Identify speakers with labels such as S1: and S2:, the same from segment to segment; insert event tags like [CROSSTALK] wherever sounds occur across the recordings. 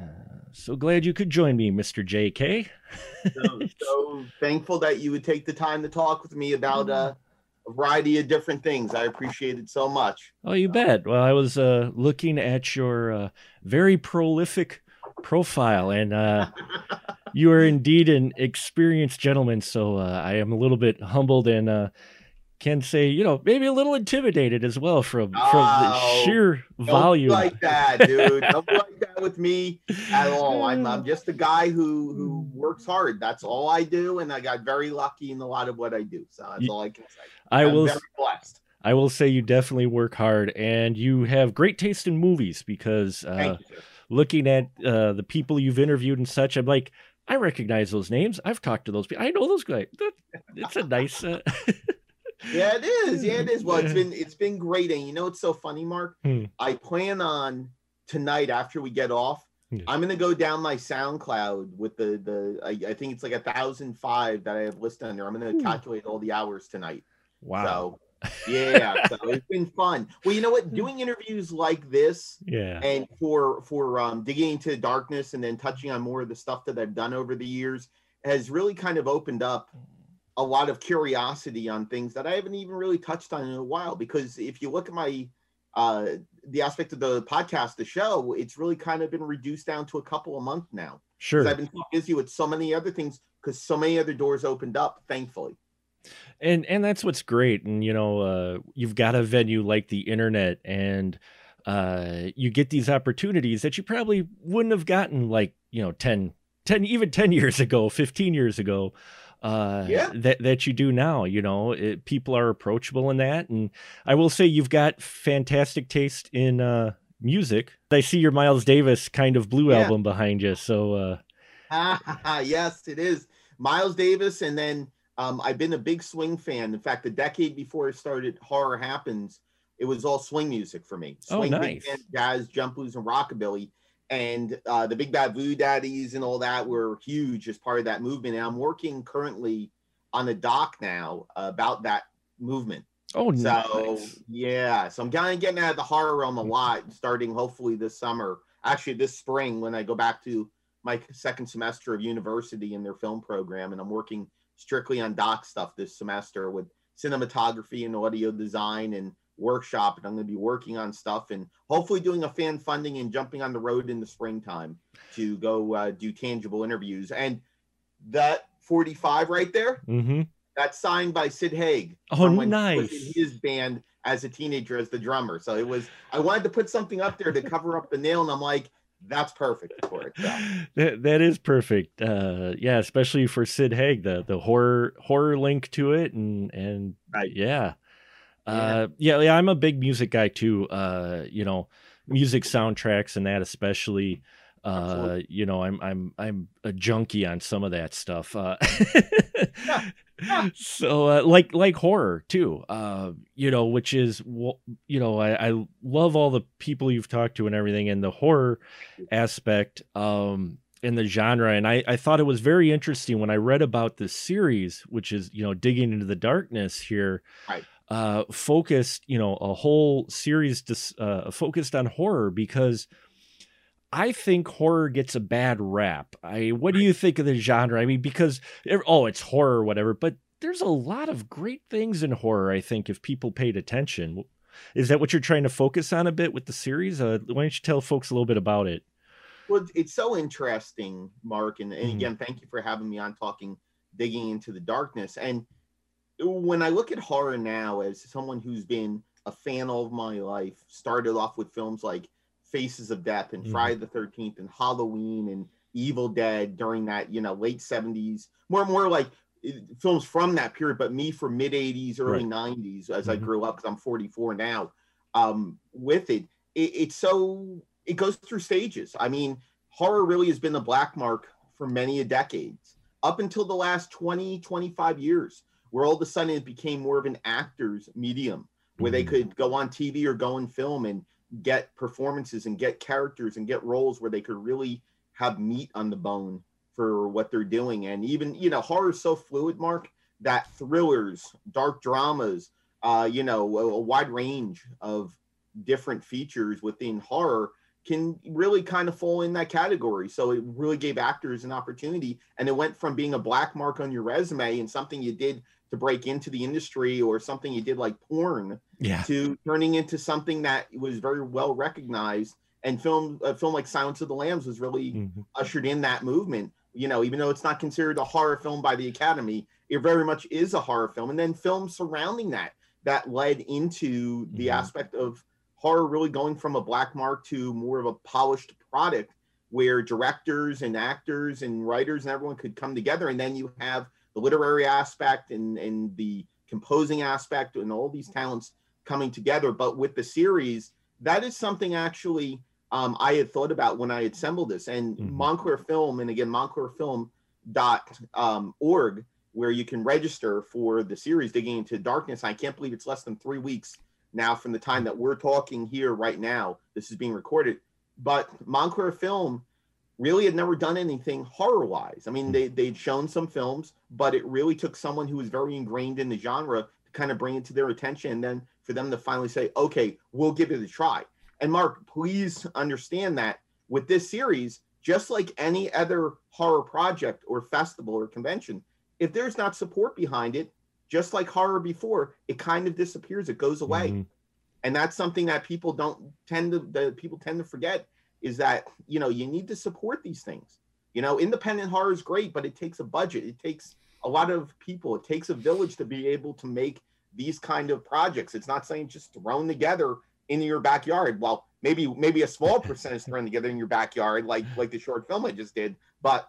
S1: Uh, so glad you could join me, Mr. JK.
S2: so, so, thankful that you would take the time to talk with me about uh, a variety of different things. I appreciate it so much.
S1: Oh, you bet. Well, I was uh, looking at your uh, very prolific profile, and uh, [LAUGHS] you are indeed an experienced gentleman. So uh, I am a little bit humbled and uh, can say, you know, maybe a little intimidated as well from from the
S2: Oh,
S1: sheer volume.
S2: Don't be like that, dude. Don't [LAUGHS] like that with me at all. I'm, I'm just a guy who who works hard. That's all I do, and I got very lucky in a lot of what I do. So that's
S1: You-
S2: all I can say.
S1: I
S2: I'm
S1: will.
S2: very blessed.
S1: I will say you definitely work hard, and you have great taste in movies because uh,
S2: Thank you. sir.
S1: looking at uh, the people you've interviewed and such, I'm like, I recognize those names. I've talked to those people. I know those guys. That, it's a nice. Uh, [LAUGHS]
S2: Yeah, it is. Yeah, it is. Well, it's [LAUGHS] been it's been great, and you know it's so funny, Mark.
S1: Hmm.
S2: I plan on tonight after we get off.
S1: Yeah.
S2: I'm gonna go down my SoundCloud with the the I, I think it's like a thousand five that I have listed on there. I'm gonna
S1: Hmm.
S2: calculate all the hours tonight.
S1: wow.
S2: So [LAUGHS] yeah, so it's been fun. Well, you know what? Doing interviews like this
S1: yeah.
S2: and for for um, digging into the darkness and then touching on more of the stuff that I've done over the years has really kind of opened up a lot of curiosity on things that I haven't even really touched on in a while. Because if you look at my uh the aspect of the podcast, the show, it's really kind of been reduced down to a couple a month now.
S1: Sure.
S2: I've been so busy with so many other things because so many other doors opened up, thankfully.
S1: and and that's what's great and you know uh you've got a venue like the internet and uh you get these opportunities that you probably wouldn't have gotten like you know 10 10 even 10 years ago 15 years ago uh
S2: Yeah.
S1: that that you do now you know it, people are approachable in that and i will say you've got fantastic taste in uh music i see your miles davis kind of blue
S2: Yeah.
S1: album behind you so uh [LAUGHS]
S2: yes, it is. Miles Davis, and then um, I've been a big swing fan. In fact, the decade before I started Horror Happens, it was all swing music for me.
S1: Oh,
S2: Swing, big
S1: nice.
S2: band, jazz, jump blues, and rockabilly. And uh, the Big Bad Voodoo Daddies and all that were huge as part of that movement. And I'm working currently on a doc now about that movement.
S1: oh
S2: So
S1: nice.
S2: yeah, so I'm kind of getting out of the horror realm a lot, starting hopefully this summer. Actually, this spring when I go back to my second semester of university in their film program, and I'm working strictly on doc stuff this semester with cinematography and audio design and workshop. And I'm going to be working on stuff and hopefully doing a fan funding and jumping on the road in the springtime to go uh, do tangible interviews. And that 45 right there,
S1: mm-hmm.
S2: that's signed by Sid Haig
S1: oh
S2: from when he was
S1: nice
S2: in his band as a teenager as the drummer. So it was I wanted to put something up there to cover up the nail, and I'm like, that's perfect for it. So,
S1: that that is perfect. Uh, yeah, especially for Sid Haig, the the horror horror link to it, and and
S2: Right.
S1: yeah, uh, yeah, yeah. I'm a big music guy too. Uh, you know, music soundtracks and that especially. Uh, you know, I'm I'm I'm a junkie on some of that stuff. Uh,
S2: Yeah. [LAUGHS] Yeah. [LAUGHS]
S1: so uh, like like horror too. Uh, you know, which is you know I, I love all the people you've talked to and everything, and the horror aspect um in the genre and I, I thought it was very interesting when i read about this series which is you know digging into the darkness here
S2: Right.
S1: Uh focused you know a whole series dis, uh focused on horror because i think horror gets a bad rap. I what do you think of the genre? I mean because oh it's horror whatever but there's a lot of great things in horror i think if people paid attention. Is that what you're trying to focus on a bit with the series? Uh, why don't you tell folks a little bit about it?
S2: Well, it's so interesting, Mark, and, and
S1: Mhm.
S2: again, thank you for having me on talking, digging into the darkness. And when I look at horror now, as someone who's been a fan all of my life, started off with films like Faces of Death and
S1: Mhm.
S2: Friday the Thirteenth and Halloween and Evil Dead during that you know late seventies, more and more like uh, films from that period, but me from mid '80s, early '90s, as I
S1: Mhm.
S2: grew up, because I'm 44 now. Um, with it, it, it's so it goes through stages. I mean, horror really has been the black mark for many a decades, up until the last 20, 25 years, where all of a sudden it became more of an actor's medium, where they
S1: Mhm.
S2: could go on TV or go in film and get performances and get characters and get roles where they could really have meat on the bone for what they're doing. And even, you know, horror is so fluid, Mark, that thrillers, dark dramas, uh, you know, a, a wide range of different features within horror can really kind of fall in that category. So it really gave actors an opportunity. And it went from being a black mark on your resume and something you did to break into the industry or something you did like porn
S1: yeah.
S2: to turning into something that was very well recognized. And film, a film like Silence of the Lambs was really mm-hmm. ushered in that movement. You know, even though it's not considered a horror film by the Academy, it very much is a horror film. And then films surrounding that that led into the mm-hmm. aspect of horror really going from a black mark to more of a polished product where directors and actors and writers and everyone could come together and then you have the literary aspect and, and the composing aspect and all these talents coming together but with the series that is something actually um, i had thought about when i assembled this and mm-hmm. montclair film and again montclairfilm.org um, where you can register for the series digging into darkness i can't believe it's less than three weeks now from the time that we're talking here right now. This is being recorded, but Montclair Film really had never done anything horror wise. I mean, hmm. they they'd shown some films, but it really took someone who was very ingrained in the genre to kind of bring it to their attention, and then for them to finally say, "Okay, we'll give it a try." And Mark, please understand that with this series, just like any other horror project or festival or convention, if there's not support behind it, just like horror before, it kind of disappears, it goes away. Mm-hmm. And that's something that people don't tend to that people tend to forget is that you know you need to support these things. You know, independent horror is great, but it takes a budget. It takes a lot of people. It takes a village to be able to make these kind of projects. It's not saying just thrown together in your backyard. Well, maybe maybe a small [LAUGHS] percentage thrown together in your backyard, like like the short film I just did. But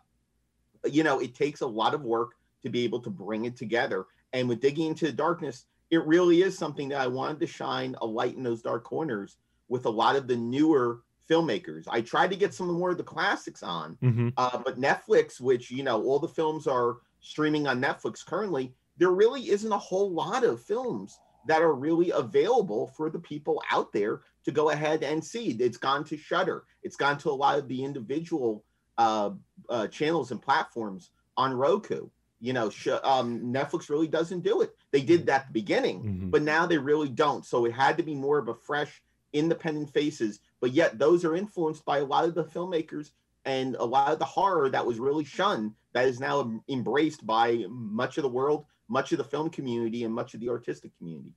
S2: you know, it takes a lot of work to be able to bring it together. And with digging into the darkness, it really is something that I wanted to shine a light in those dark corners with a lot of the newer filmmakers. I tried to get some more of the classics on, mm-hmm. uh, but Netflix, which you know all the films are streaming on Netflix currently, there really isn't a whole lot of films that are really available for the people out there to go ahead and see. It's gone to Shudder. It's gone to a lot of the individual uh, uh, channels and platforms on Roku you know sh- um, netflix really doesn't do it they did mm-hmm. that at the beginning mm-hmm. but now they really don't so it had to be more of a fresh independent faces but yet those are influenced by a lot of the filmmakers and a lot of the horror that was really shunned that is now embraced by much of the world much of the film community and much of the artistic community.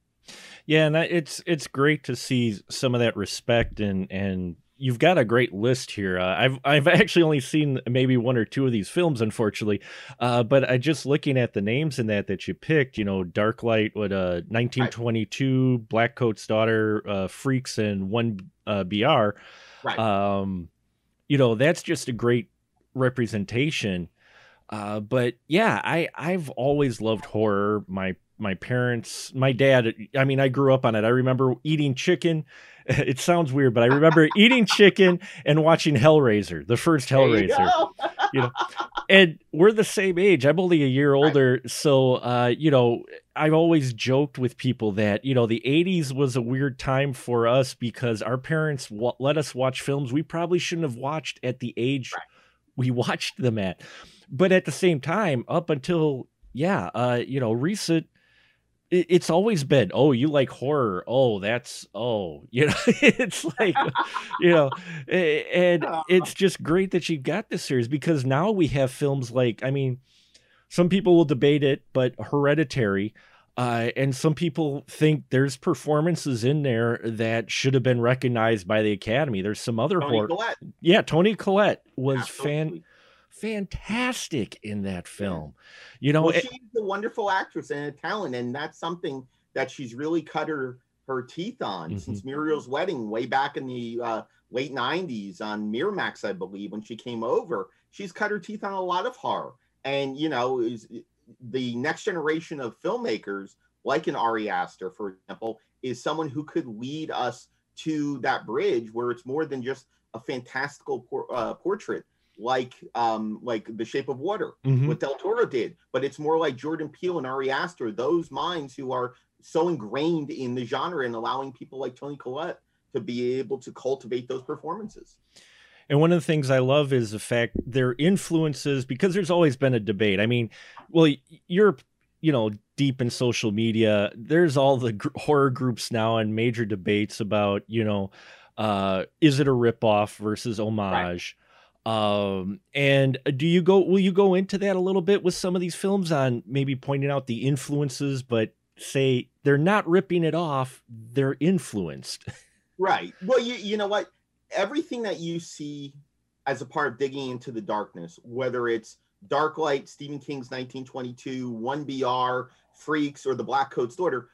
S1: Yeah and it's it's great to see some of that respect and and you've got a great list here. Uh, I've I've [LAUGHS] actually only seen maybe one or two of these films, unfortunately. Uh, but I just looking at the names in that that you picked, you know, Darklight, what uh, 1922, right. Blackcoat's Daughter, uh, Freaks, and One uh, BR. Right. Um, you know, that's just a great representation. Uh, but yeah, I I've always loved horror. My my parents, my dad. I mean, I grew up on it. I remember eating chicken [LAUGHS] it sounds weird, but I remember eating chicken and watching Hellraiser, the first Hellraiser. You, you, know, and we're the same age. I'm only a year older, right. so uh, you know, I've always joked with people that you know the '80s was a weird time for us because our parents w- let us watch films we probably shouldn't have watched at the age right. we watched them at. But at the same time, up until yeah, uh, you know, recent it's always been oh you like horror oh that's oh [LAUGHS] you know it's like you know and [LAUGHS] it's just great that you've got this series because now we have films like i mean some people will debate it but hereditary uh, and some people think there's performances in there that should have been recognized by the academy there's some other
S2: Toni
S1: horror
S2: Collette.
S1: yeah Toni collette was Absolutely. fan fantastic in that film. You know,
S2: well, she's a wonderful actress and a talent, and that's something that she's really cut her her teeth on mm-hmm. since Muriel's wedding way back in the uh, late '90s on Miramax, I believe, when she came over. She's cut her teeth on a lot of horror, and you know, is the next generation of filmmakers like an Ari Aster, for example, is someone who could lead us to that bridge where it's more than just a fantastical por- uh, portrait like um like The Shape of Water, mm-hmm. what Del Toro did, but it's more like Jordan Peele and Ari Aster, those minds who are so ingrained in the genre and allowing people like Toni Collette to be able to cultivate those performances.
S1: And one of the things I love is the fact their influences, because there's always been a debate. I mean, well, you're, you know, deep in social media. There's all the gr- horror groups now and major debates about, you know, Uh, is it a ripoff versus homage? Um, and do you go? Will you go into that a little bit with some of these films on maybe pointing out the influences, but say they're not ripping it off; they're influenced. [LAUGHS]
S2: Right. Well, you you know what? Everything that you see as a part of digging into the darkness, whether it's Dark Light, Stephen King's 1922, 1BR, Freaks, or The Black Coat's Daughter,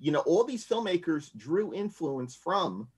S2: you know, all these filmmakers drew influence from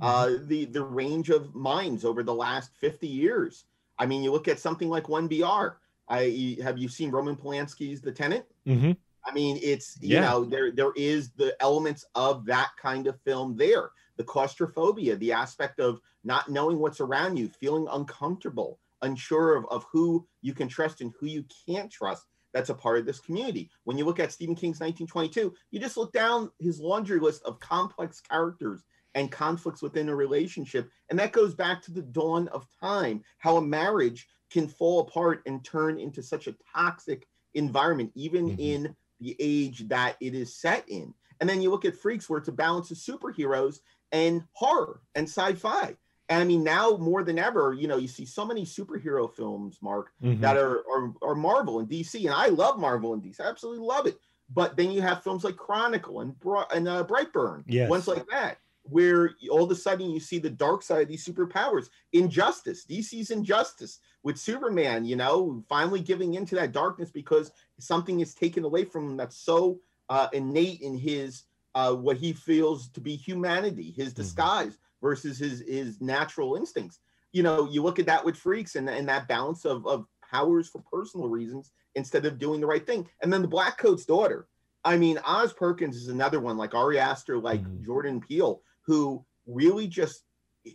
S2: uh, mm-hmm. the the range of minds over the last 50 years. I mean, you look at something like 1BR. I have you seen Roman Polanski's The Tenant?
S1: Mm-hmm.
S2: I mean, it's you yeah. know there there is the elements of that kind of film there. The claustrophobia, the aspect of not knowing what's around you, feeling uncomfortable, unsure of, of who you can trust and who you can't trust. That's a part of this community. When you look at Stephen King's 1922, you just look down his laundry list of complex characters and conflicts within a relationship. And that goes back to the dawn of time, how a marriage can fall apart and turn into such a toxic environment, even mm-hmm. in the age that it is set in. And then you look at Freaks, where it's a balance of superheroes and horror and sci-fi. And I mean, now more than ever, you know, you see so many superhero films, Mark, mm-hmm. that are, are are Marvel and DC, and I love Marvel and DC, I absolutely love it. But then you have films like Chronicle and and uh, Brightburn,
S1: yes.
S2: ones like that, where all of a sudden you see the dark side of these superpowers. Injustice, DC's Injustice with Superman, you know, finally giving into that darkness because something is taken away from him that's so uh, innate in his uh, what he feels to be humanity, his mm-hmm. disguise mm-hmm. versus his his natural instincts. You know, you look at that with freaks and, and that balance of, of powers for personal reasons instead of doing the right thing. And then the Black Coat's daughter. I mean, Oz Perkins is another one, like Ari Aster, like mm-hmm. Jordan Peele, who really just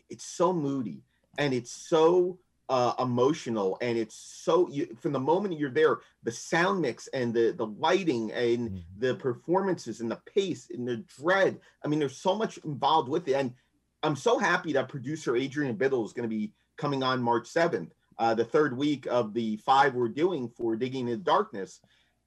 S2: it's so moody and it's so uh, emotional and it's so you, from the moment you're there the sound mix and the the lighting and mm-hmm. the performances and the pace and the dread i mean there's so much involved with it. And i'm so happy that producer adrienne biddle is going to be coming on march 7th uh, the third week of the five we're doing for digging in the darkness.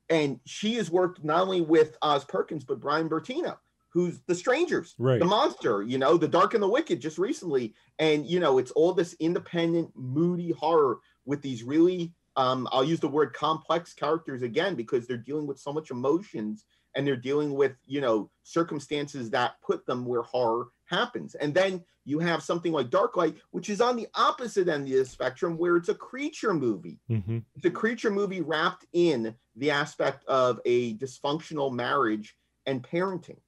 S2: And she has worked not only with oz perkins but brian bertino who's the strangers,
S1: right.
S2: the monster, you know, the dark and the wicked just recently. And, you know, it's all this independent, moody horror with these really, um, I'll use the word complex characters again, because they're dealing with so much emotions and they're dealing with, you know, circumstances that put them where horror happens. And then you have something like Darklight, which is on the opposite end of the spectrum, where it's a creature movie.
S1: Mm-hmm.
S2: It's a creature movie wrapped in the aspect of a dysfunctional marriage and parenting.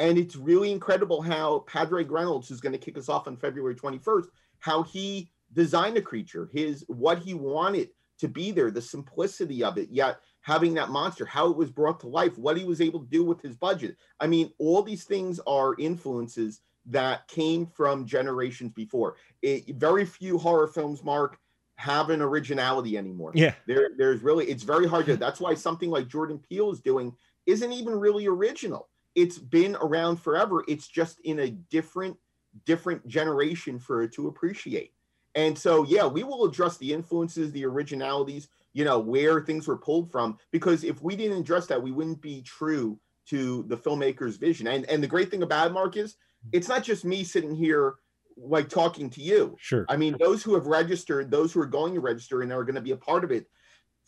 S2: And it's really incredible how Padraig Reynolds, who's going to kick us off on February 21st, how he designed a creature, his what he wanted to be there, the simplicity of it, yet having that monster, how it was brought to life, what he was able to do with his budget. I mean, all these things are influences that came from generations before. It, very few horror films, Mark, have an originality anymore.
S1: Yeah.
S2: There, there's really, it's very hard to, [LAUGHS] that's why something like Jordan Peele is doing isn't even really original it's been around forever. It's just in a different different generation for it to appreciate. And so, yeah, we will address the influences, the originalities, you know, where things were pulled from. Because if we didn't address that, we wouldn't be true to the filmmaker's vision. And and the great thing about it, Mark is it's not just me sitting here like talking to you.
S1: Sure.
S2: I mean, those who have registered, those who are going to register and are going to be a part of it,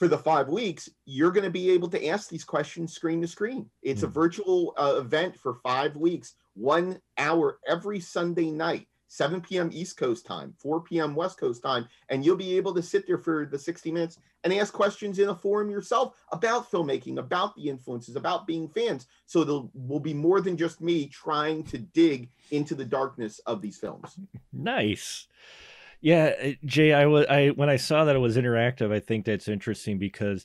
S2: for the five weeks, you're going to be able to ask these questions screen to screen. It's mm-hmm. a virtual uh, event for five weeks, one hour every Sunday night, 7 p.m. East Coast time, 4 p.m. West Coast time. And you'll be able to sit there for the 60 minutes and ask questions in a forum yourself about filmmaking, about the influences, about being fans. So there will be more than just me trying to dig into the darkness of these films. [LAUGHS]
S1: Nice. Yeah, Jay, I was I when I saw that it was interactive, I think that's interesting because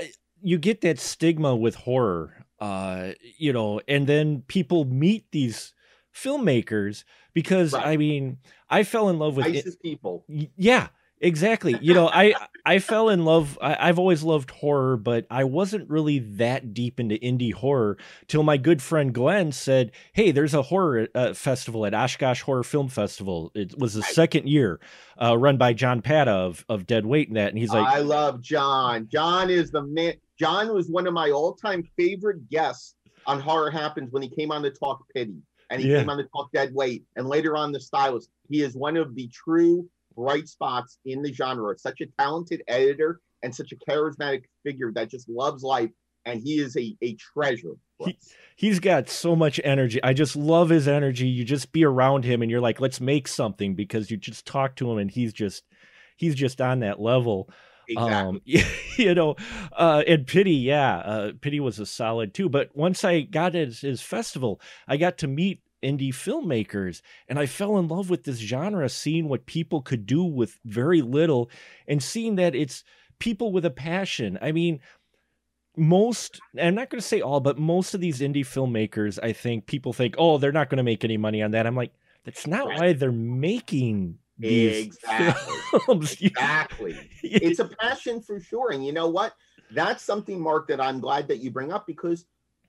S1: uh, you get that stigma with horror, uh, you know, and then people meet these filmmakers because right. I mean, I fell in love with
S2: ISIS it. people.
S1: Yeah, Exactly. You know, I I fell in love. I, have always loved horror, but I wasn't really that deep into indie horror till my good friend Glenn said, "Hey, there's a horror uh, festival at Oshkosh Horror Film Festival. It was the second year, uh, run by John Pata of of Dead Weight and that." And he's like,
S2: "I love John. John is the man. John was one of my all time favorite guests on Horror Happens when he came on to talk pity." and he
S1: Yeah.
S2: came on to talk dead weight, and later on the stylist. He is one of the true bright spots in the genre. Such a talented editor and such a charismatic figure that just loves life, and he is a, a treasure.
S1: He, he's got so much energy. I just love his energy. You just be around him and you're like, let's make something because you just talk to him and he's just he's just on that level.
S2: Exactly.
S1: Um, [LAUGHS] you know, uh, and Pity, yeah, uh, Pity was a solid too. But once I got his, his festival, I got to meet indie filmmakers and I fell in love with this genre, seeing what people could do with very little and seeing that it's people with a passion. I mean, most, I'm not going to say all, but most of these indie filmmakers, I think people think, oh, they're not going to make any money on that. I'm like, that's not
S2: Right.
S1: why they're making these
S2: Exactly. [LAUGHS]
S1: films. [LAUGHS]
S2: Exactly. it's a passion for sure. And you know what? That's something, Mark, that I'm glad that you bring up because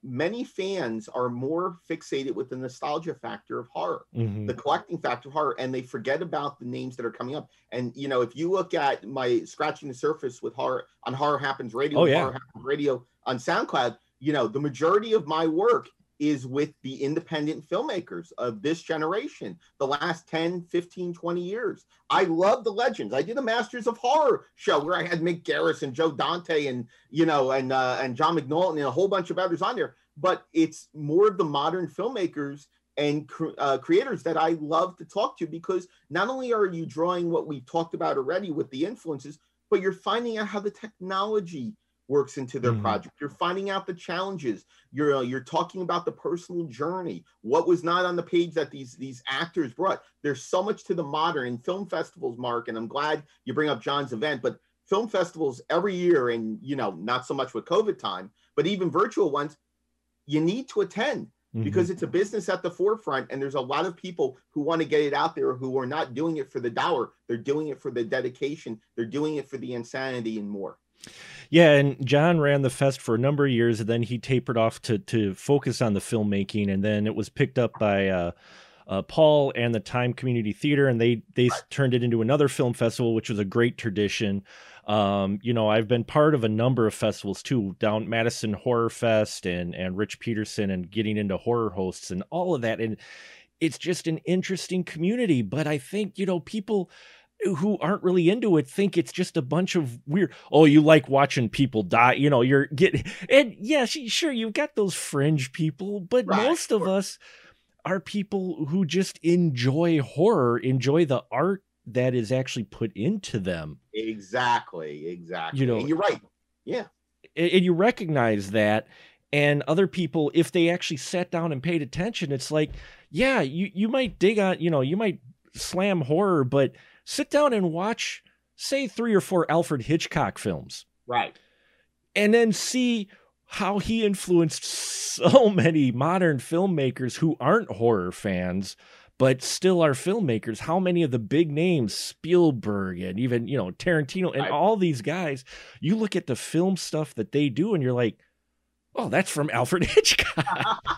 S2: many fans are more fixated with the nostalgia factor of horror,
S1: Mhm.
S2: the collecting factor of horror, and they forget about the names that are coming up. And you know, if you look at my scratching the surface with horror on Horror Happens Radio,
S1: Oh, yeah.
S2: Horror Happens Radio on SoundCloud, you know, the majority of my work is with the independent filmmakers of this generation, the last 10, 15, 20 years. I love the legends. I did a Masters of Horror show where I had Mick Garris and Joe Dante and you know and uh, and John McNaughton and a whole bunch of others on there. But it's more of the modern filmmakers and uh, creators that I love to talk to because not only are you drawing what we've talked about already with the influences, but you're finding out how the technology works into their
S1: Mhm.
S2: project. You're finding out the challenges. You're uh, you're talking about the personal journey. What was not on the page that these these actors brought. There's so much to the modern film festivals, Mark, and I'm glad you bring up John's event. But film festivals every year, and you know, not so much with COVID time, but even virtual ones, you need to attend
S1: Mhm.
S2: because it's a business at the forefront and there's a lot of people who want to get it out there who are not doing it for the dollar they're doing it for the dedication they're doing it for the insanity and more
S1: Yeah, and John ran the fest for a number of years, and then he tapered off to to focus on the filmmaking, and then it was picked up by uh, uh, Paul and the Time Community Theater, and they they turned it into another film festival, which was a great tradition. Um, you know, I've been part of a number of festivals too, down Madison Horror Fest and and Rich Peterson, and getting into horror hosts and all of that, and it's just an interesting community. But I think you know people who aren't really into it think it's just a bunch of weird oh you like watching people die you know you're getting [LAUGHS] and yes sure you've got those fringe people but
S2: Right,
S1: most of us are people who just enjoy horror enjoy the art that is actually put into them.
S2: Exactly exactly
S1: You know-
S2: and you're right
S1: and and you recognize that and other people if they actually sat down and paid attention it's like yeah you you might dig on you know you might slam horror but sit down and watch say three or four alfred hitchcock films.
S2: Right.
S1: And then see how he influenced so [LAUGHS] many modern filmmakers who aren't horror fans but still are filmmakers. How many of the big names spielberg and even you know tarantino and all these guys you look at the film stuff that they do and you're like oh that's from alfred [LAUGHS] hitchcock. [LAUGHS]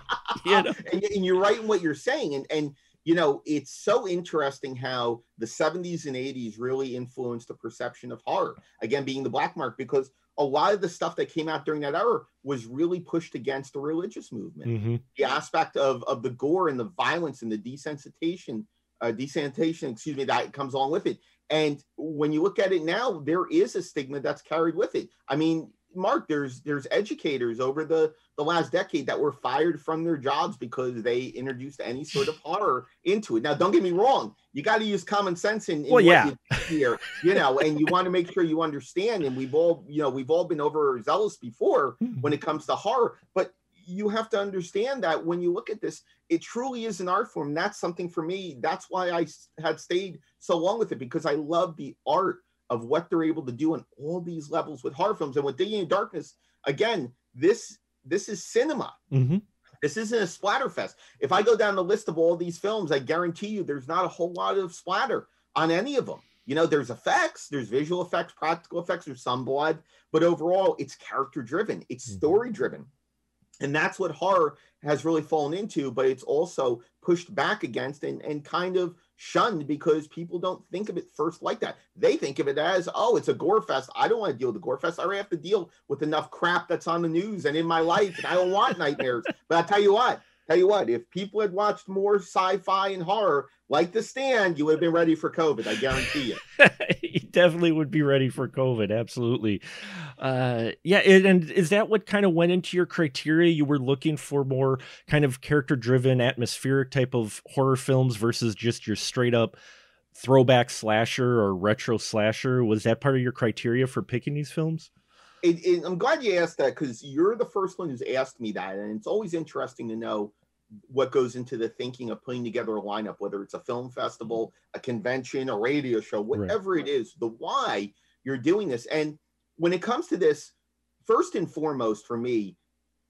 S1: You know?
S2: and, and you're right in what you're saying. And and you know it's so interesting how the 70s and 80s really influenced the perception of horror again being the black mark because a lot of the stuff that came out during that era was really pushed against the religious movement.
S1: Mhm.
S2: the aspect of of the gore and the violence and the desensitization uh desensitization excuse me that comes along with it. And when you look at it now there is a stigma that's carried with it. I mean mark there's there's educators over the the last decade that were fired from their jobs because they introduced any sort of [LAUGHS] horror into it now don't get me wrong you got to use common sense in, in
S1: Well,
S2: what
S1: yeah.
S2: you here you know and you want to make sure you understand and we've all you know we've all been overzealous before [LAUGHS] hmm. when it comes to horror. But you have to understand that when you look at this, it truly is an art form. That's something for me. That's why I had stayed so long with it because I love the art of what they're able to do on all these levels with horror films. And with Digging in Darkness, again, this this is cinema.
S1: Mhm.
S2: This isn't a splatter fest. If I go down the list of all these films, I guarantee you there's not a whole lot of splatter on any of them. You know, there's effects, there's visual effects, practical effects, there's some blood, but overall it's character driven, it's
S1: Mhm.
S2: story driven. And that's what horror has really fallen into, but it's also pushed back against and, and kind of shunned because people don't think of it first like that. They think of it as, oh, it's a gore fest. I don't want to deal with the gore fest. I already have to deal with enough crap that's on the news and in my life, and I don't want nightmares. But I'll tell you what, tell you what, if people had watched more sci-fi and horror like The Stand, you would have been ready for COVID. I guarantee you. [LAUGHS]
S1: you definitely would be ready for COVID. Absolutely. Uh, yeah. And is that what kind of went into your criteria? You were looking for more kind of character-driven, atmospheric type of horror films versus just your straight up throwback slasher or retro slasher. Was that part of your criteria for picking these films?
S2: It, it, I'm glad you asked that because you're the first one who's asked me that, and it's always interesting to know what goes into the thinking of putting together a lineup, whether it's a film festival, a convention, a radio show, whatever right. it is, the why you're doing this. And when it comes to this, first and foremost for me,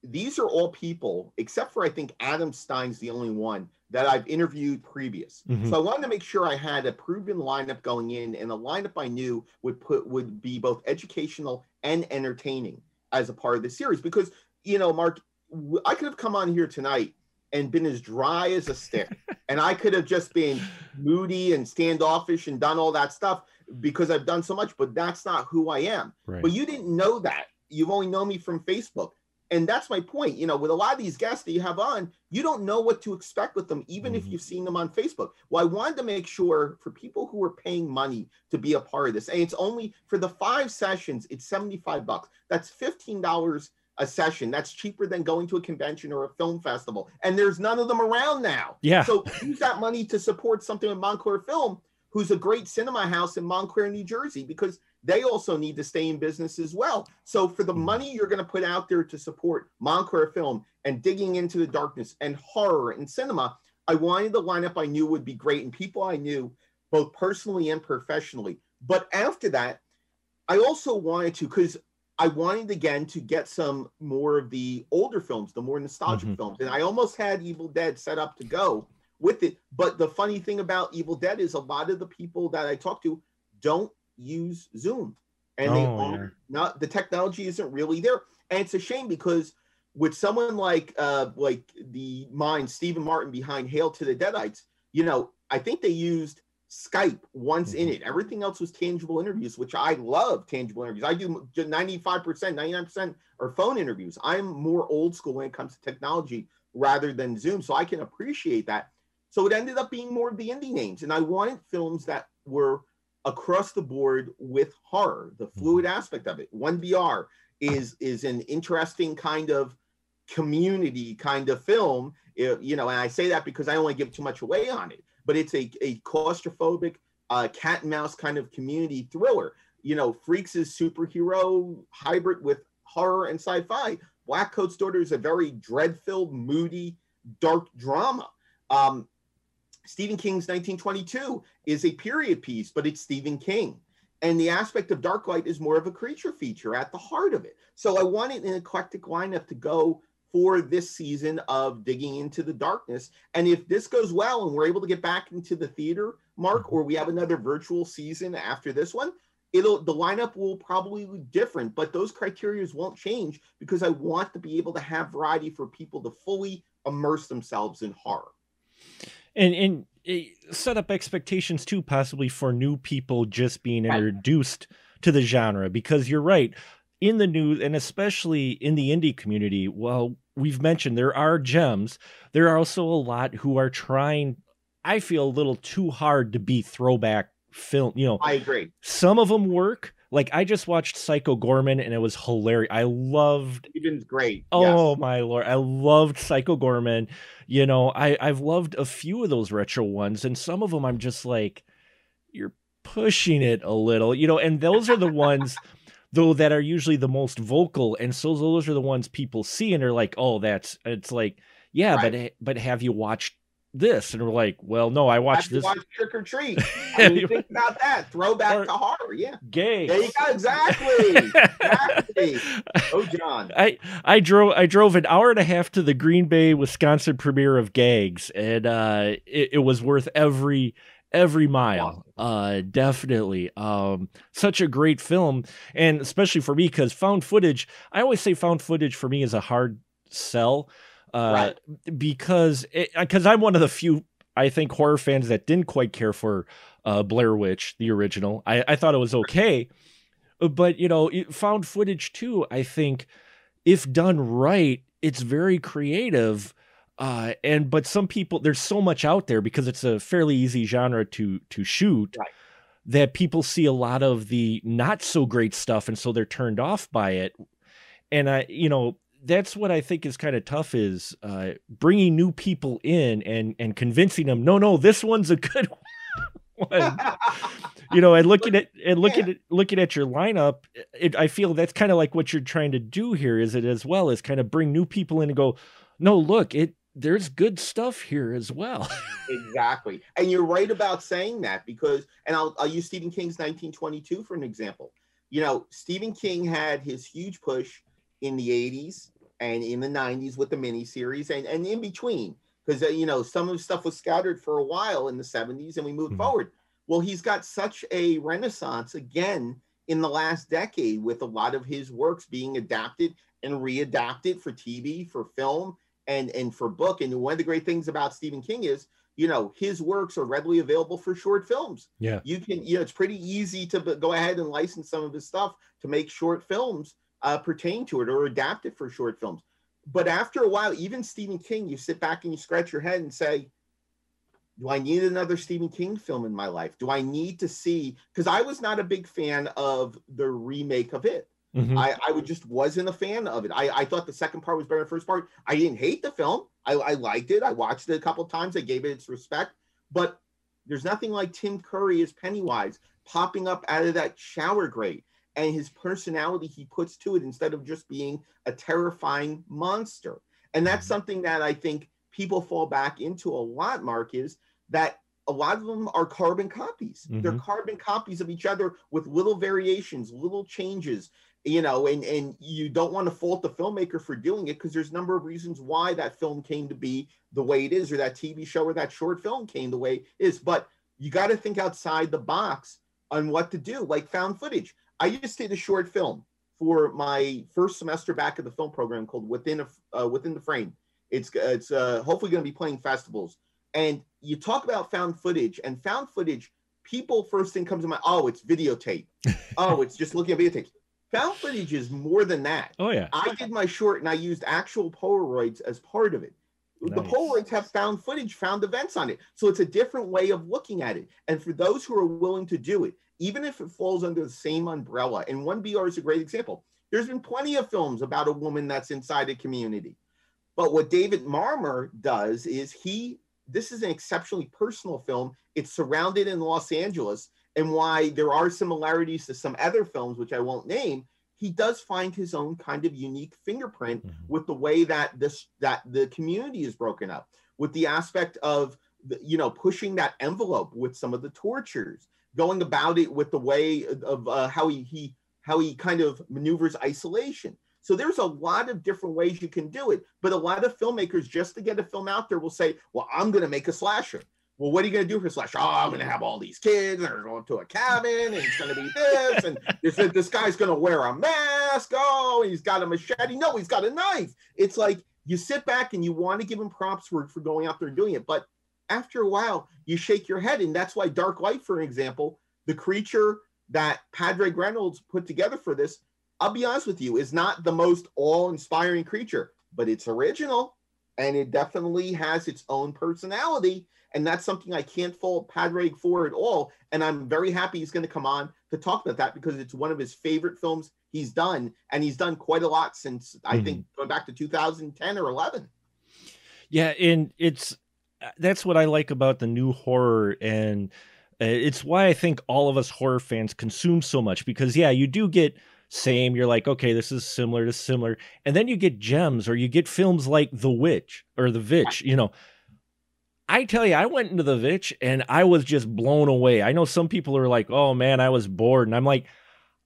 S2: these are all people, except for I think Adam Stein's the only one that I've interviewed previous. Mm-hmm. So I wanted to make sure I had a proven lineup going in and a lineup I knew would put would be both educational and entertaining as a part of the series. Because you know, Mark, I could have come on here tonight and been as dry as a stick, and I could have just been moody and standoffish and done all that stuff because I've done so much. But that's not who I am. Right. But you didn't know that. You've only known me from Facebook and that's my point you know with a lot of these guests that you have on you don't know what to expect with them even mm-hmm. if you've seen them on facebook well i wanted to make sure for people who are paying money to be a part of this and it's only for the five sessions it's 75 bucks that's $15 a session that's cheaper than going to a convention or a film festival and there's none of them around now
S1: yeah
S2: so use that money to support something with montclair film who's a great cinema house in montclair new jersey because they also need to stay in business as well. So for the hmm. money you're going to put out there to support Montclair Film and digging into the darkness and horror and cinema, I wanted the lineup I knew would be great and people I knew both personally and professionally. But after that, I also wanted to because I wanted again to get some more of the older films, the more nostalgic mm-hmm. films, and I almost had Evil Dead set up to go with it. But the funny thing about Evil Dead is a lot of the people that I talk to don't use Zoom, and oh, they are yeah. not the technology isn't really there, and it's a shame because with someone like uh like the mind Stephen Martin behind Hail to the Deadites, you know, I think they used Skype once in mm-hmm. it. Everything else was tangible interviews, which I love tangible interviews. I do 95%, 99% are phone interviews. I'm more old school when it comes to technology rather than Zoom. So I can appreciate that. So it ended up being more of the indie names. And I wanted films that were across the board with horror, the mm-hmm. fluid aspect of it. One BR is is an interesting kind of community kind of film, you know, and I say that because I don't want to give too much away on it, but it's a, a claustrophobic uh, cat and mouse kind of community thriller. You know, Freaks is superhero hybrid with horror and sci-fi. Black Coat's Daughter is a very dread-filled, moody, dark drama. Um, Stephen King's 1922 is a period piece, but it's Stephen King. And the aspect of Darklight is more of a creature feature at the heart of it. So I wanted an eclectic lineup to go for this season of digging into the darkness. And if this goes well and we're able to get back into the theater, Mark, mm-hmm. or we have another virtual season after this one, it'll the lineup will probably be different, but those criteria won't change because I want to be able to have variety for people to fully immerse themselves in horror
S1: and and set up expectations too possibly for new people just being introduced right. to the genre because you're right in the news and especially in the indie community well we've mentioned there are gems there are also a lot who are trying i feel a little too hard to be throwback film you know
S2: i agree
S1: some of them work like I just watched Psycho Goreman and it was hilarious. I loved
S2: Even's great.
S1: Oh yes. my lord. I loved Psycho Goreman. You know, I, I've loved a few of those retro ones, and some of them I'm just like, you're pushing it a little, you know, and those are the ones [LAUGHS] though that are usually the most vocal, and so those are the ones people see and they're like, oh, that's it's like, yeah, right. but but have you watched this? And we're like well no i watched this.
S2: watch trick or treat? [LAUGHS] I mean, think about that. Throwback or to horror yeah.
S1: Gay.
S2: There you go. Exactly. Exactly. [LAUGHS] Oh john.
S1: I i drove i drove an hour and a half to the green bay wisconsin premiere of gags and uh it, it was worth every every mile uh definitely um such a great film and especially for me because found footage i always say found footage for me is a hard sell uh, right. because because I'm one of the few I think horror fans that didn't quite care for uh, Blair Witch the original. I, I thought it was okay, but you know, found footage too. I think if done right, it's very creative. Uh, and but some people there's so much out there because it's a fairly easy genre to to shoot
S2: Right.
S1: that people see a lot of the not so great stuff and so they're turned off by it and i you know that's what i think is kind of tough is uh, bringing new people in and and convincing them no no this one's a good [LAUGHS] one [LAUGHS] you know and looking at and looking
S2: Yeah.
S1: at looking at your lineup it, i feel that's kind of like what you're trying to do here is it as well as kind of bring new people in and go no look it there's good stuff here as well [LAUGHS]
S2: exactly. And you're right about saying that because, and I'll, I'll use Stephen King's 1922 for an example. You know, Stephen King had his huge push in the 80s and in the 90s with the miniseries and, and in between, because, uh, you know, some of the stuff was scattered for a while in the 70s and we moved
S1: Mhm.
S2: forward. Well, he's got such a renaissance again in the last decade with a lot of his works being adapted and readapted for TV, for film, and and for book. And one of the great things about Stephen King is, you know, his works are readily available for short films.
S1: yeah
S2: You can, you know, it's pretty easy to go ahead and license some of his stuff to make short films uh, pertain to it or adapt it for short films. But after a while, even Stephen King, you sit back and you scratch your head and say, do I need another Stephen King film in my life? Do I need to see? Because I was not a big fan of the remake of it.
S1: Mhm.
S2: I, I would just wasn't a fan of it. I, I thought the second part was better than the first part. I didn't hate the film. I, I liked it. I watched it a couple of times. I gave it its respect. But there's nothing like Tim Curry as Pennywise popping up out of that shower grate and his personality he puts to it instead of just being a terrifying monster. And that's
S1: Mhm.
S2: something that I think people fall back into a lot, Mark, is that a lot of them are carbon copies. They're
S1: Mhm.
S2: carbon copies of each other with little variations, little changes you know and and you don't want to fault the filmmaker for doing it because there's a number of reasons why that film came to be the way it is or that tv show or that short film came the way it is but you got to think outside the box on what to do like found footage. I just did a short film for my first semester back at the film program called within a uh, within the frame. It's it's uh, hopefully going to be playing festivals. And you talk about found footage and found footage people first thing comes to mind oh it's videotape. [LAUGHS] Oh it's just looking at videotapes found footage is more than that.
S1: oh yeah
S2: I did my short and I used actual Polaroids as part of it. The Polaroids have found footage, found events on it. So it's a different way of looking at it. And for those who are willing to do it, even if it falls under the same umbrella, and one BR is a great example. There's been plenty of films about a woman that's inside a community. But what David Marmor does is he, this is an exceptionally personal film. It's surrounded in Los Angeles. And why there are similarities to some other films, which I won't name, he does find his own kind of unique fingerprint
S1: Mhm.
S2: with the way that this that the community is broken up with the aspect of the, you know pushing that envelope with some of the tortures going about it with the way of- of uh, how he, he how he kind of maneuvers isolation so there's a lot of different ways you can do it but a lot of filmmakers just to get a film out there will say well i'm going to make a slasher well, what are you going to do for Slash? Oh, I'm going to have all these kids, and they're going to a cabin, and it's going to be this, and [LAUGHS] this, this guy's going to wear a mask. Oh, he's got a machete. No, he's got a knife. It's like you sit back and you want to give him props for, for going out there and doing it. But after a while, you shake your head. And that's why Dark Light, for example, the creature that Padraig Reynolds put together for this, I'll be honest with you, is not the most awe inspiring creature, but it's original and it definitely has its own personality. And that's something I can't fault Padraig for at all. And I'm very happy he's going to come on to talk about that because it's one of his favorite films he's done. And he's done quite a lot since I think going back to 2010 or 11.
S1: Yeah, and it's that's what I like about the new horror and uh, it's why I think all of us horror fans consume so much because yeah, you do get same you're like okay, this is similar to similar and then you get gems or you get films like The Witch or The Vitch, you know. I tell you, I went into The Vitch and I was just blown away. I know some people are like, "Oh man, I was bored." And I'm like,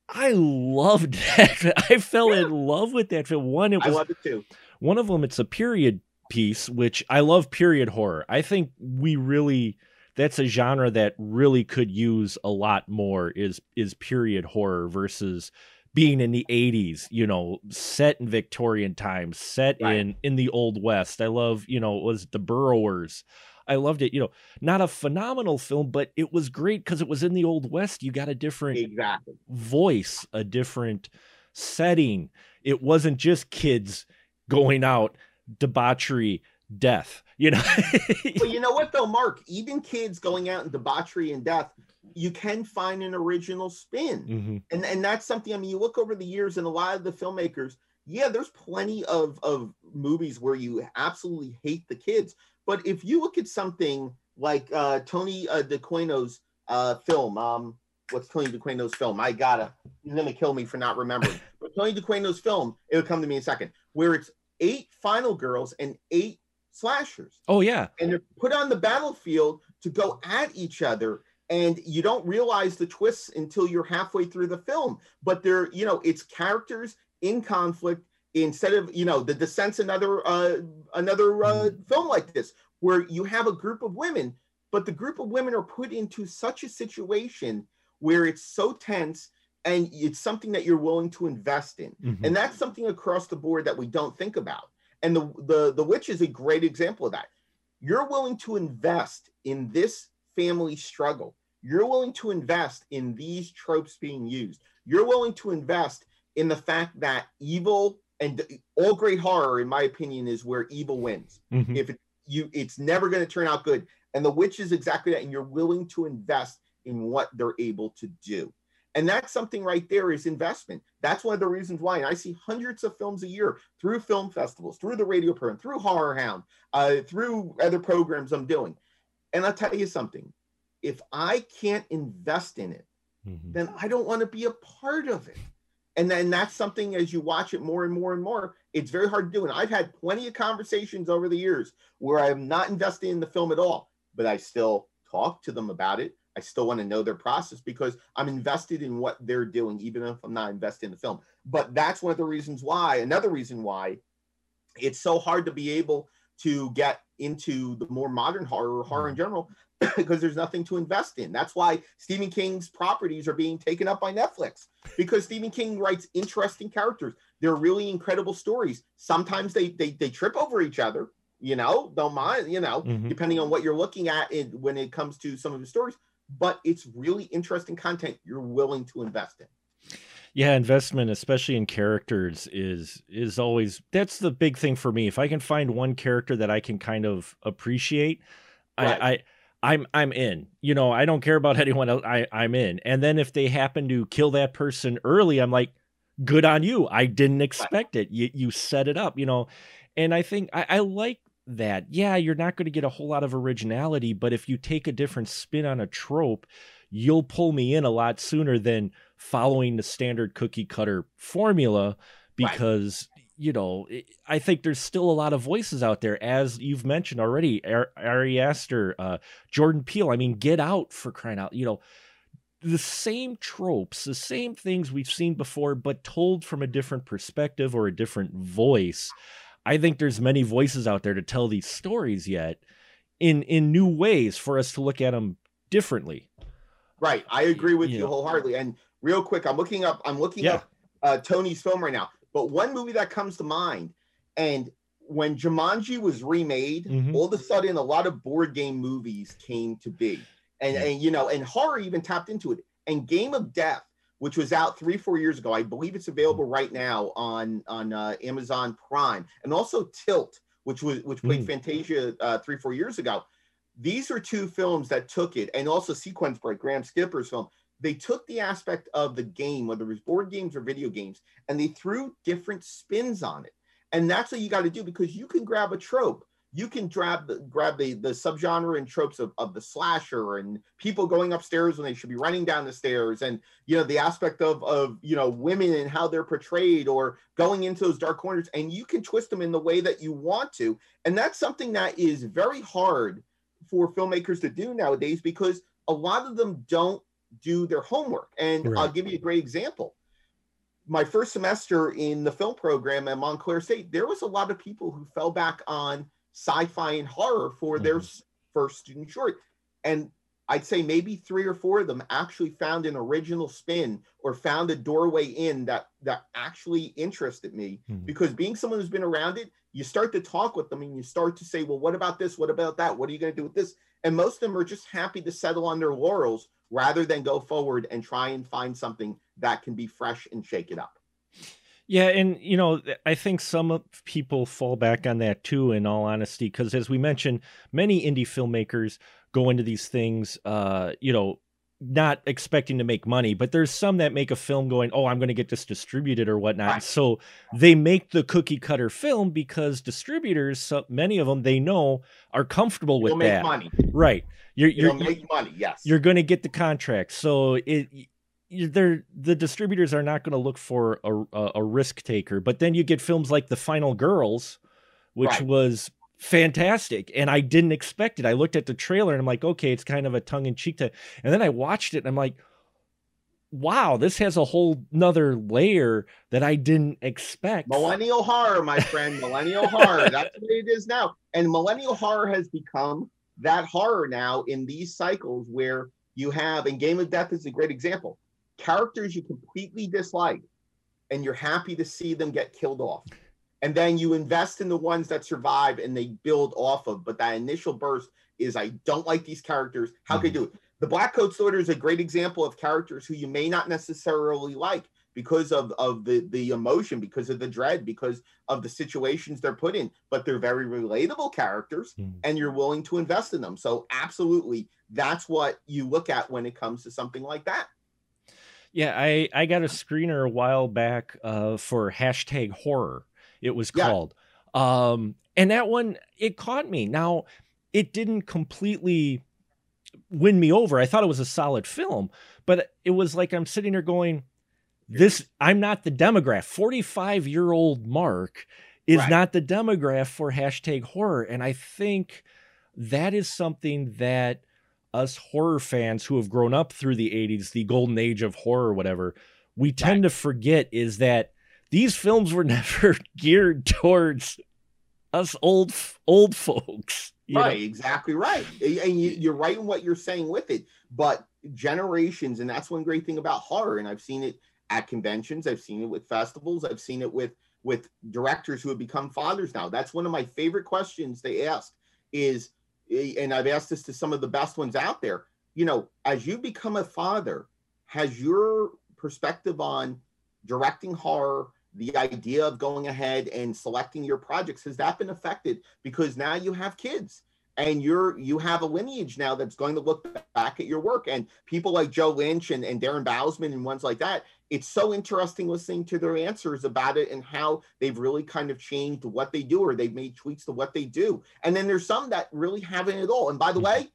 S1: I loved [LAUGHS] that. I fell in love with that film. One, it
S2: I
S1: was
S2: love it too.
S1: one of them it's a period piece which i love period horror i think we really that's a genre that really could use a lot more is is period horror versus being in the 80s you know set in victorian times set
S2: Right.
S1: in in the old west i love you know it was the burrowers i loved it you know not a phenomenal film but it was great because it was in the old west you got a different
S2: Exactly.
S1: voice, a different setting. It wasn't just kids going out, debauchery, death. You know. [LAUGHS]
S2: well, you know what though, Mark? Even kids going out in debauchery and death, you can find an original spin,
S1: mm-hmm.
S2: and and that's something. I mean, you look over the years, and a lot of the filmmakers, yeah, there's plenty of of movies where you absolutely hate the kids, but if you look at something like uh, Tony uh, D'Aquino's uh, film, um, what's Tony D'Aquino's film? I gotta, he's gonna kill me for not remembering. [LAUGHS] but Tony D'Aquino's film, it'll come to me in a second, where it's eight final girls and eight slashers.
S1: Oh yeah,
S2: and they're put on the battlefield to go at each other. And you don't realize the twists until you're halfway through the film. But they're, you know, it's characters in conflict instead of, you know, the Descent's another uh, another uh, mm-hmm. film like this where you have a group of women, but the group of women are put into such a situation where it's so tense and it's something that you're willing to invest in. Mm-hmm. And that's something across the board that we don't think about. And the, the the witch is a great example of that. You're willing to invest in this family struggle. You're willing to invest in these tropes being used. You're willing to invest in the fact that evil and all great horror, in my opinion, is where evil wins. Mm-hmm. If it, you, it's never going to turn out good. And the witch is exactly that. And you're willing to invest in what they're able to do. And that's something right there is investment. That's one of the reasons why. And I see hundreds of films a year through film festivals, through the radio program, through Horror Hound, uh, through other programs I'm doing. And I'll tell you something if I can't invest in it, mm-hmm. then I don't want to be a part of it. And then that's something as you watch it more and more and more, it's very hard to do. And I've had plenty of conversations over the years where I'm not investing in the film at all, but I still talk to them about it. I still want to know their process because I'm invested in what they're doing, even if I'm not invested in the film. But that's one of the reasons why, another reason why it's so hard to be able to get into the more modern horror, horror in mm. general, because there's nothing to invest in. That's why Stephen King's properties are being taken up by Netflix because Stephen King writes interesting characters. They're really incredible stories. Sometimes they they, they trip over each other, you know, don't mind, you know, mm-hmm. depending on what you're looking at in, when it comes to some of the stories but it's really interesting content you're willing to invest in.
S1: Yeah, investment, especially in characters, is is always that's the big thing for me. If I can find one character that I can kind of appreciate, right. I, I I'm I'm in. You know, I don't care about [LAUGHS] anyone else. I I'm in. And then if they happen to kill that person early, I'm like, good on you. I didn't expect it. You you set it up. You know, and I think I, I like that yeah you're not going to get a whole lot of originality but if you take a different spin on a trope you'll pull me in a lot sooner than following the standard cookie cutter formula because. You know i think there's still a lot of voices out there as you've mentioned already ari aster uh, jordan peele i mean get out for crying out you know the same tropes the same things we've seen before but told from a different perspective or a different voice I think there's many voices out there to tell these stories yet in in new ways for us to look at them differently.
S2: Right. I agree with you, you wholeheartedly. And real quick, I'm looking up I'm looking yeah. up uh, Tony's film right now. But one movie that comes to mind and when Jumanji was remade, mm-hmm. all of a sudden a lot of board game movies came to be. And, and you know, and horror even tapped into it. And Game of Death which was out three four years ago. I believe it's available right now on on uh, Amazon Prime, and also Tilt, which was which played mm. Fantasia uh, three four years ago. These are two films that took it, and also Sequence Break, Graham Skipper's film. They took the aspect of the game, whether it was board games or video games, and they threw different spins on it. And that's what you got to do because you can grab a trope you can grab the grab the the subgenre and tropes of, of the slasher and people going upstairs when they should be running down the stairs and you know the aspect of of you know women and how they're portrayed or going into those dark corners and you can twist them in the way that you want to and that's something that is very hard for filmmakers to do nowadays because a lot of them don't do their homework. And right. i'll give you a great example. My first semester in the film program at Montclair State, there was a lot of people who fell back on sci-fi and horror for mm-hmm. their first student short. And i'd say maybe three or four of them actually found an original spin or found a doorway in that that actually interested me. Mm-hmm. because being someone who's been around it you start to talk with them and you start to say well what about this? What about that? What are you going to do with this and most of them are just happy to settle on their laurels rather than go forward and try and find something that can be fresh and shake it up
S1: Yeah, and you know, I think some people fall back on that too. In all honesty, because as we mentioned, many indie filmmakers go into these things, uh, you know, not expecting to make money, but there's some that make a film going, oh, I'm going to get this distributed or whatnot. Right. So they make the cookie cutter film because distributors, so many of them they know are comfortable with
S2: You'll
S1: that.
S2: money.
S1: Right.
S2: You're, you're You'll make money. Yes.
S1: You're going to get the contract. So it, they're the distributors are not going to look for a, a, risk taker. But then you get films like The Final Girls, which right. was fantastic and i didn't expect it. I looked at the trailer and i'm like okay it's kind of a tongue-in-cheek to and then i watched it and i'm like wow this has a whole nother layer that i didn't expect.
S2: Millennial horror my friend millennial horror. That's what it is now. And millennial horror has become that horror now in these cycles where you have and game of death is a great example characters you completely dislike and you're happy to see them get killed off and then you invest in the ones that survive and they build off of. But that initial burst is I don't like these characters. How mm-hmm. can I do it? The Blackcoat's Daughter is a great example of characters who you may not necessarily like because of, of the, the emotion, because of the dread, because of the situations they're put in, but they're very relatable characters mm-hmm. and you're willing to invest in them. So absolutely, that's what you look at when it comes to something like that.
S1: Yeah, I, I got a screener a while back uh, for hashtag horror it was yeah. called. Um, and that one, it caught me. Now, it didn't completely win me over. I thought it was a solid film, but it was like I'm sitting there going, this, I'm not the demographic. 45 year old Mark is right. not the demographic for hashtag horror. And I think that is something that us horror fans who have grown up through the 80s, the golden age of horror, whatever, we tend right. to forget is that these films were [LAUGHS] never geared towards us old old folks.
S2: Right, know? exactly right. And you, are right in what you're saying with it. But generations, and that's one great thing about horror. And I've seen it at conventions. I've seen it with festivals. I've seen it with with directors who have become fathers now. That's one of my favorite questions they ask is, eh, and I've asked this to some of the best ones out there. You know, as you become a father, has your perspective on directing horror the idea of going ahead and selecting your projects has that been affected because now you have kids and you're you have a lineage now that's going to look back at your work and people like joe lynch and, and darren bousman and ones like that it's so interesting listening to their answers about it and how they've really kind of changed what they do or they've made tweaks to what they do. And then there's some that really haven't at all. And by the mm-hmm. way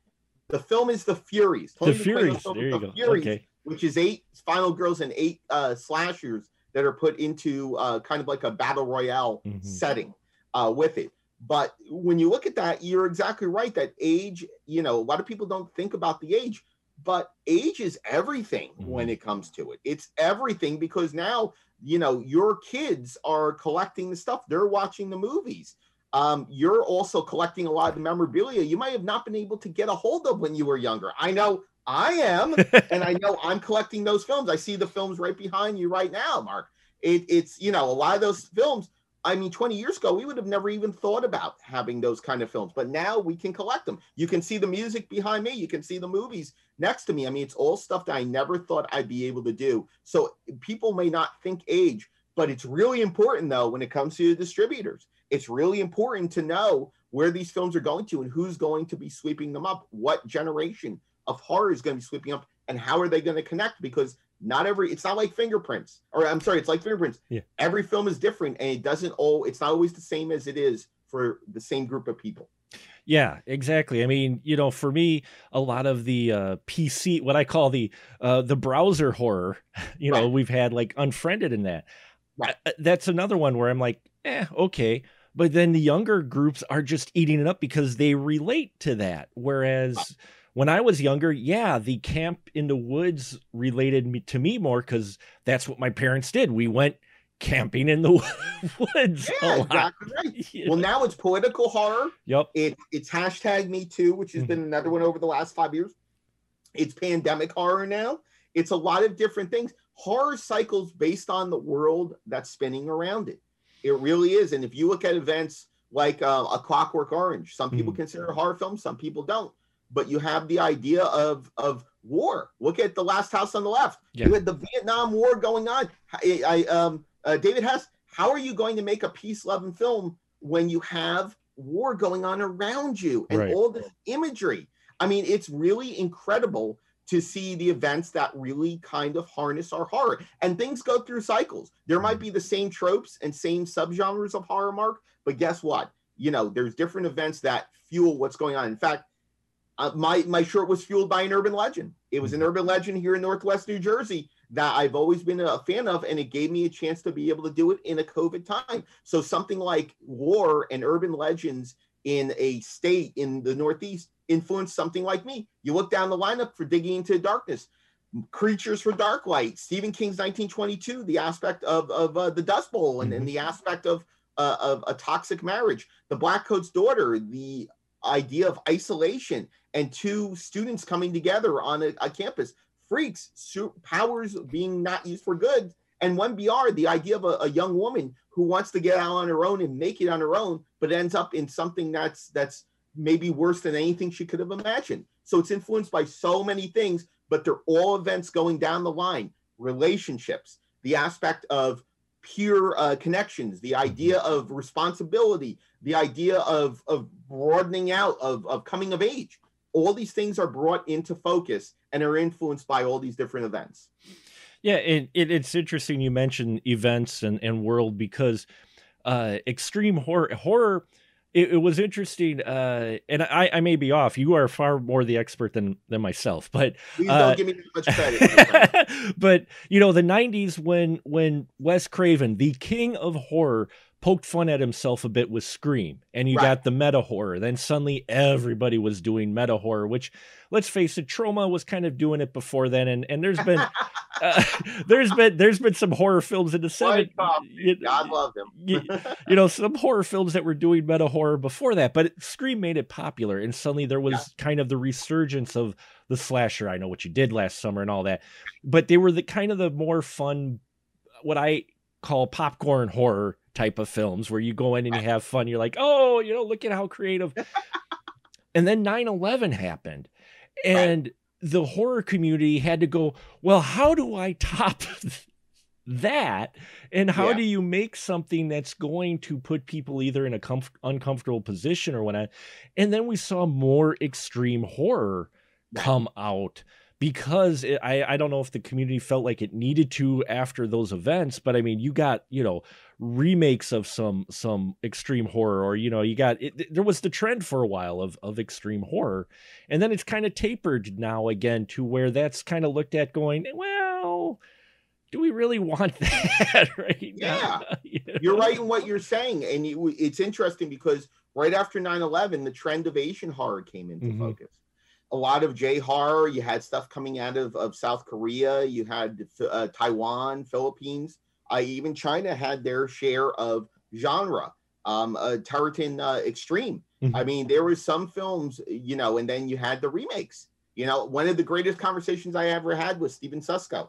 S2: the film is the furies.
S1: Tony the furies there you the go. Furies, okay.
S2: which is eight final girls and eight uh slashers that are put into uh, kind of like a battle royale mm-hmm. setting uh, with it. But when you look at that, you're exactly right that age, you know, a lot of people don't think about the age, but age is everything mm-hmm. when it comes to it. It's everything because now, you know, your kids are collecting the stuff, they're watching the movies. Um, you're also collecting a lot of the memorabilia you might have not been able to get a hold of when you were younger. I know I am, [LAUGHS] and I know I'm collecting those films. I see the films right behind you right now, Mark. It, it's you know a lot of those films. I mean, 20 years ago, we would have never even thought about having those kind of films, but now we can collect them. You can see the music behind me. You can see the movies next to me. I mean, it's all stuff that I never thought I'd be able to do. So people may not think age, but it's really important though when it comes to the distributors. It's really important to know where these films are going to and who's going to be sweeping them up, what generation of horror is going to be sweeping up and how are they going to connect because not every it's not like fingerprints or i'm sorry it's like fingerprints
S1: yeah.
S2: every film is different and it doesn't all it's not always the same as it is for the same group of people
S1: yeah, exactly. I mean, you know, for me, a lot of the uh, PC, what I call the uh, the browser horror, [LAUGHS] you know, we've had like Unfriended in that.
S2: Right.
S1: Uh, that's another one where I'm like, eh, okay. But then the younger groups are just eating it up because they relate to that. Whereas right when I was younger, yeah, the camp in the woods related me to me more because that's what my parents did. We went camping in the [LAUGHS] woods.
S2: Yeah, exactly right. [LAUGHS] Well, now it's political horror.
S1: Yep.
S2: It, it's hashtag Me Too, which has mm-hmm. been another one over the last five years. It's pandemic horror now. It's a lot of different things. Horror cycles based on the world that's spinning around it. It really is. And if you look at events like uh, A Clockwork Orange, some people mm-hmm. consider horror films, some people don't but you have the idea of of war. Look at the last house on the left. Yeah. You had the Vietnam War going on. I, I um uh, David Hess, how are you going to make a peace loving film when you have war going on around you and
S1: Right.
S2: all this imagery? I mean, it's really incredible to see the events that really kind of harness our horror. And things go through cycles. There might be the same tropes and same subgenres of horror, Mark, but guess what? You know, there's different events that fuel what's going on. In fact, uh, my my short was fueled by an urban legend. It was an urban legend here in Northwest New Jersey that I've always been a fan of, and it gave me a chance to be able to do it in a COVID time. So something like war and urban legends in a state in the Northeast influenced something like me. You look down the lineup for Digging into Darkness, Creatures for Dark Light, Stephen King's 1922, the aspect of of uh, the Dust Bowl, and, and the aspect of uh, of a toxic marriage, the Black Coat's daughter, the idea of isolation, and two students coming together on a, a campus. Freaks, powers being not used for good, and one BR, the idea of a, a young woman who wants to get out on her own and make it on her own, but ends up in something that's that's maybe worse than anything she could have imagined. So it's influenced by so many things, but they're all events going down the line, relationships, the aspect of peer uh, connections, the idea of responsibility, the idea of, of broadening out, of, of coming of age. All these things are brought into focus and are influenced by all these different events.
S1: Yeah, it, it, it's interesting you mentioned events and, and world because uh, extreme horror horror. It, it was interesting, uh, and I, I may be off. You are far more the expert than than myself, but
S2: Please
S1: Uh,
S2: don't give me too much credit. [LAUGHS]
S1: but you know the 90s when when wes craven the king of horror poked fun at himself a bit with scream and you
S2: Right.
S1: got the meta horror then suddenly everybody was doing meta horror which let's face it Troma was kind of doing it before then and and there's been [LAUGHS] uh, there's been there's been some horror films in the
S2: White
S1: 70s
S2: coffee. God love them.
S1: you, you know some horror films that were doing meta horror before that but it, scream made it popular and suddenly there was
S2: Yeah.
S1: kind of the resurgence of the slasher i know what you did last summer and all that but they were the kind of the more fun what i call popcorn horror type of films where you go in and you have fun. You're like oh you know look at how creative. [LAUGHS] And then 9-11 happened and the horror community had to go well how do i top [LAUGHS] that? And how
S2: Yeah.
S1: do you make something that's going to put people either in a comf- uncomfortable position or whatnot? And then we saw more extreme horror
S2: Right.
S1: come out because it, I, I don't know if the community felt like it needed to after those events but i mean you got you know remakes of some some extreme horror or you know you got it, there was the trend for a while of of extreme horror and then it's kind of tapered now again to where that's kind of looked at going well do we really [LAUGHS] want that [LAUGHS] right now? [LAUGHS] You
S2: You're right in what you're saying. And it's interesting because right after 9 11, the trend of Asian horror came into
S1: Mhm.
S2: focus. A lot of J horror. You had stuff coming out of, of South Korea. You had uh, Taiwan, Philippines. Uh, even China had their share of genre. Um, uh, uh, Extreme.
S1: Mhm.
S2: I mean, there was some films, you know, and then you had the remakes. You know, one of the greatest conversations I ever had was Stephen Susco,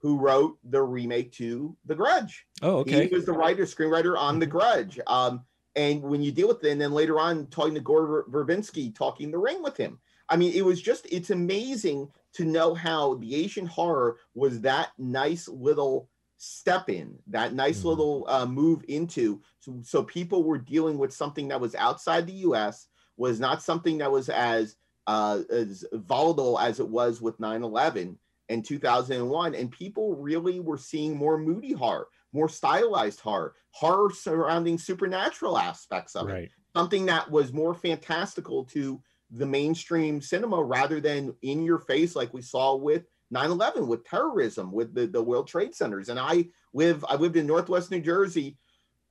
S2: who wrote the remake to The Grudge.
S1: oh okay
S2: He was the writer, screenwriter on The Grudge. Um, and when you deal with it, and then later on talking to Gore Ver- Verbinski, talking The Ring with him. I mean, it was just, it's amazing to know how the Asian horror was that nice little step in, that nice
S1: Mhm.
S2: little uh, move into. So, so people were dealing with something that was outside the US, was not something that was as, uh, as volatile as it was with 9 11 in 2001 and people really were seeing more moody horror more stylized horror horror surrounding supernatural aspects of it something that was more fantastical to the mainstream cinema rather than in your face like we saw with 9-11 with terrorism with the, the world trade centers. And i live i lived in northwest new jersey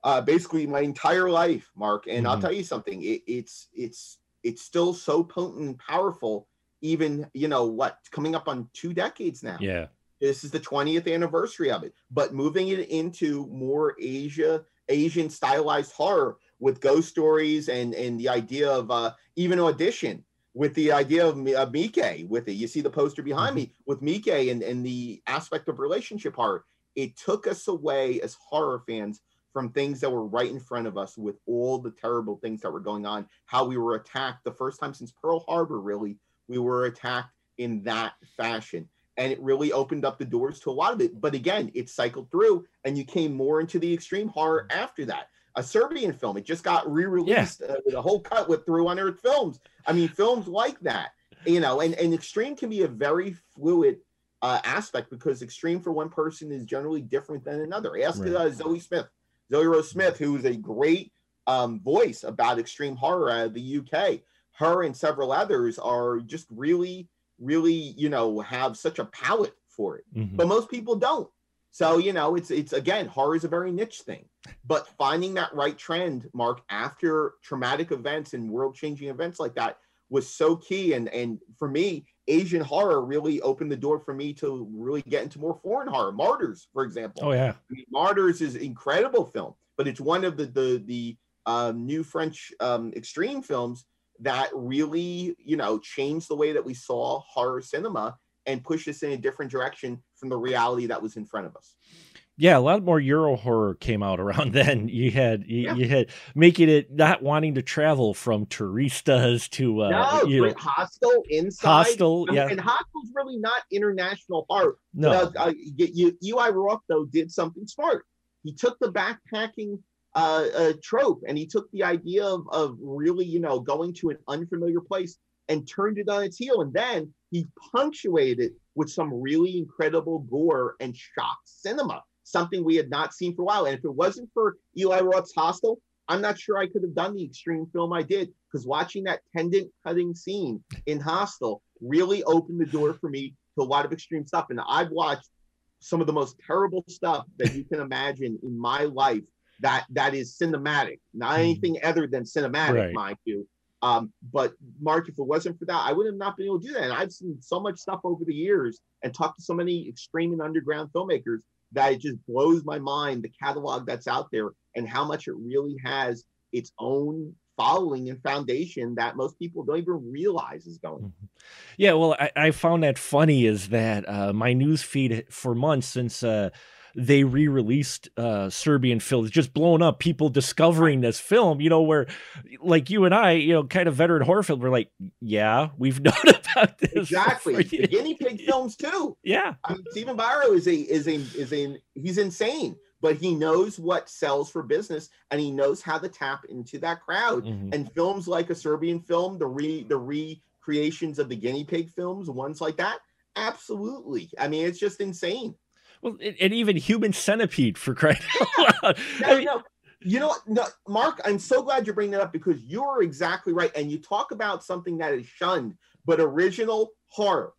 S2: uh, basically my entire life mark. And i'll
S1: Mhm.
S2: tell you something it, it's it's it's still so potent and powerful even you know what coming up on two decades now.
S1: Yeah.
S2: This is the 20th anniversary of it. But moving it into more asia asian stylized horror with ghost stories and and the idea of uh even audition with the idea of uh, Mike with it. You see the poster behind me with Mike and and the aspect of relationship horror. It took us away as horror fans from things that were right in front of us with all the terrible things that were going on how we were attacked. The first time since pearl harbor really we were attacked in that fashion. And it really opened up the doors to a lot of it. But again, it cycled through, and you came more into the extreme horror after that. A Serbian film, it just got re-released yeah. uh, with a whole cut with through unearthed films. I mean, films like that, you know, and and extreme can be a very fluid uh, aspect because extreme for one person is generally different than another. Ask right. uh, Zoe Smith, Zoe Rose Smith, who is a great um, voice about extreme horror out of the UK. Her and several others are just really really, you know, have such a palate for it. Mm-hmm. But most people don't. So, you know, it's it's again, horror is a very niche thing. But finding that right trend, Mark, after traumatic events and world-changing events like that was so key. And and for me, Asian horror really opened the door for me to really get into more foreign horror. Martyrs, for example.
S1: Oh yeah.
S2: I mean, Martyrs is incredible film, but it's one of the the the um, new French um, extreme films that really, you know, changed the way that we saw horror cinema and pushed us in a different direction from the reality that was in front of us.
S1: Yeah, a lot more Euro horror came out around [LAUGHS] then. You had you, yeah. you had making it not wanting to travel from turistas to uh,
S2: no,
S1: you
S2: know, Hostel inside.
S1: Hostel, yeah,
S2: and Hostel's really not international horror.
S1: No, uh,
S2: uh, you, Eli Roth though did something smart. He took the backpacking uh, a trope and he took the idea of, of really you know going to an unfamiliar place and turned it on its heel and then he punctuated it with some really incredible gore and shock cinema something we had not seen for a while and if it wasn't for eli roth's hostel i'm not sure i could have done the extreme film i did because watching that tendon cutting scene in hostel really opened the door for me to a lot of extreme stuff and i've watched some of the most terrible stuff that you can imagine in my life that that is cinematic, not hmm. anything other than cinematic, right. mind you. Um, but Mark, if it wasn't for that, I would have not been able to do that. And I've seen so much stuff over the years and talked to so many extreme and underground filmmakers that it just blows my mind the catalog that's out there and how much it really has its own following and foundation that most people don't even realize is going. Mm-hmm.
S1: Yeah, well, I, I found that funny is that uh, my news feed for months since uh, they re-released uh, Serbian film. It's just blown up. People discovering this film, you know, where like you and I, you know, kind of veteran horror film, we're like, yeah, we've [LAUGHS] known about this.
S2: Exactly. The guinea pig films too.
S1: Yeah.
S2: I mean, Stephen Biro is a is a is a he's insane, but he knows what sells for business and he knows how to tap into that crowd. Mm-hmm. And films like a Serbian film, the re the recreations of the guinea pig films, ones like that, absolutely. I mean, it's just insane.
S1: Well, and even Human Centipede for crying out loud.
S2: No, [LAUGHS] I mean, no. You know, no, Mark, I'm so glad you're bringing that up because you're exactly right. And you talk about something that is shunned, but original horror.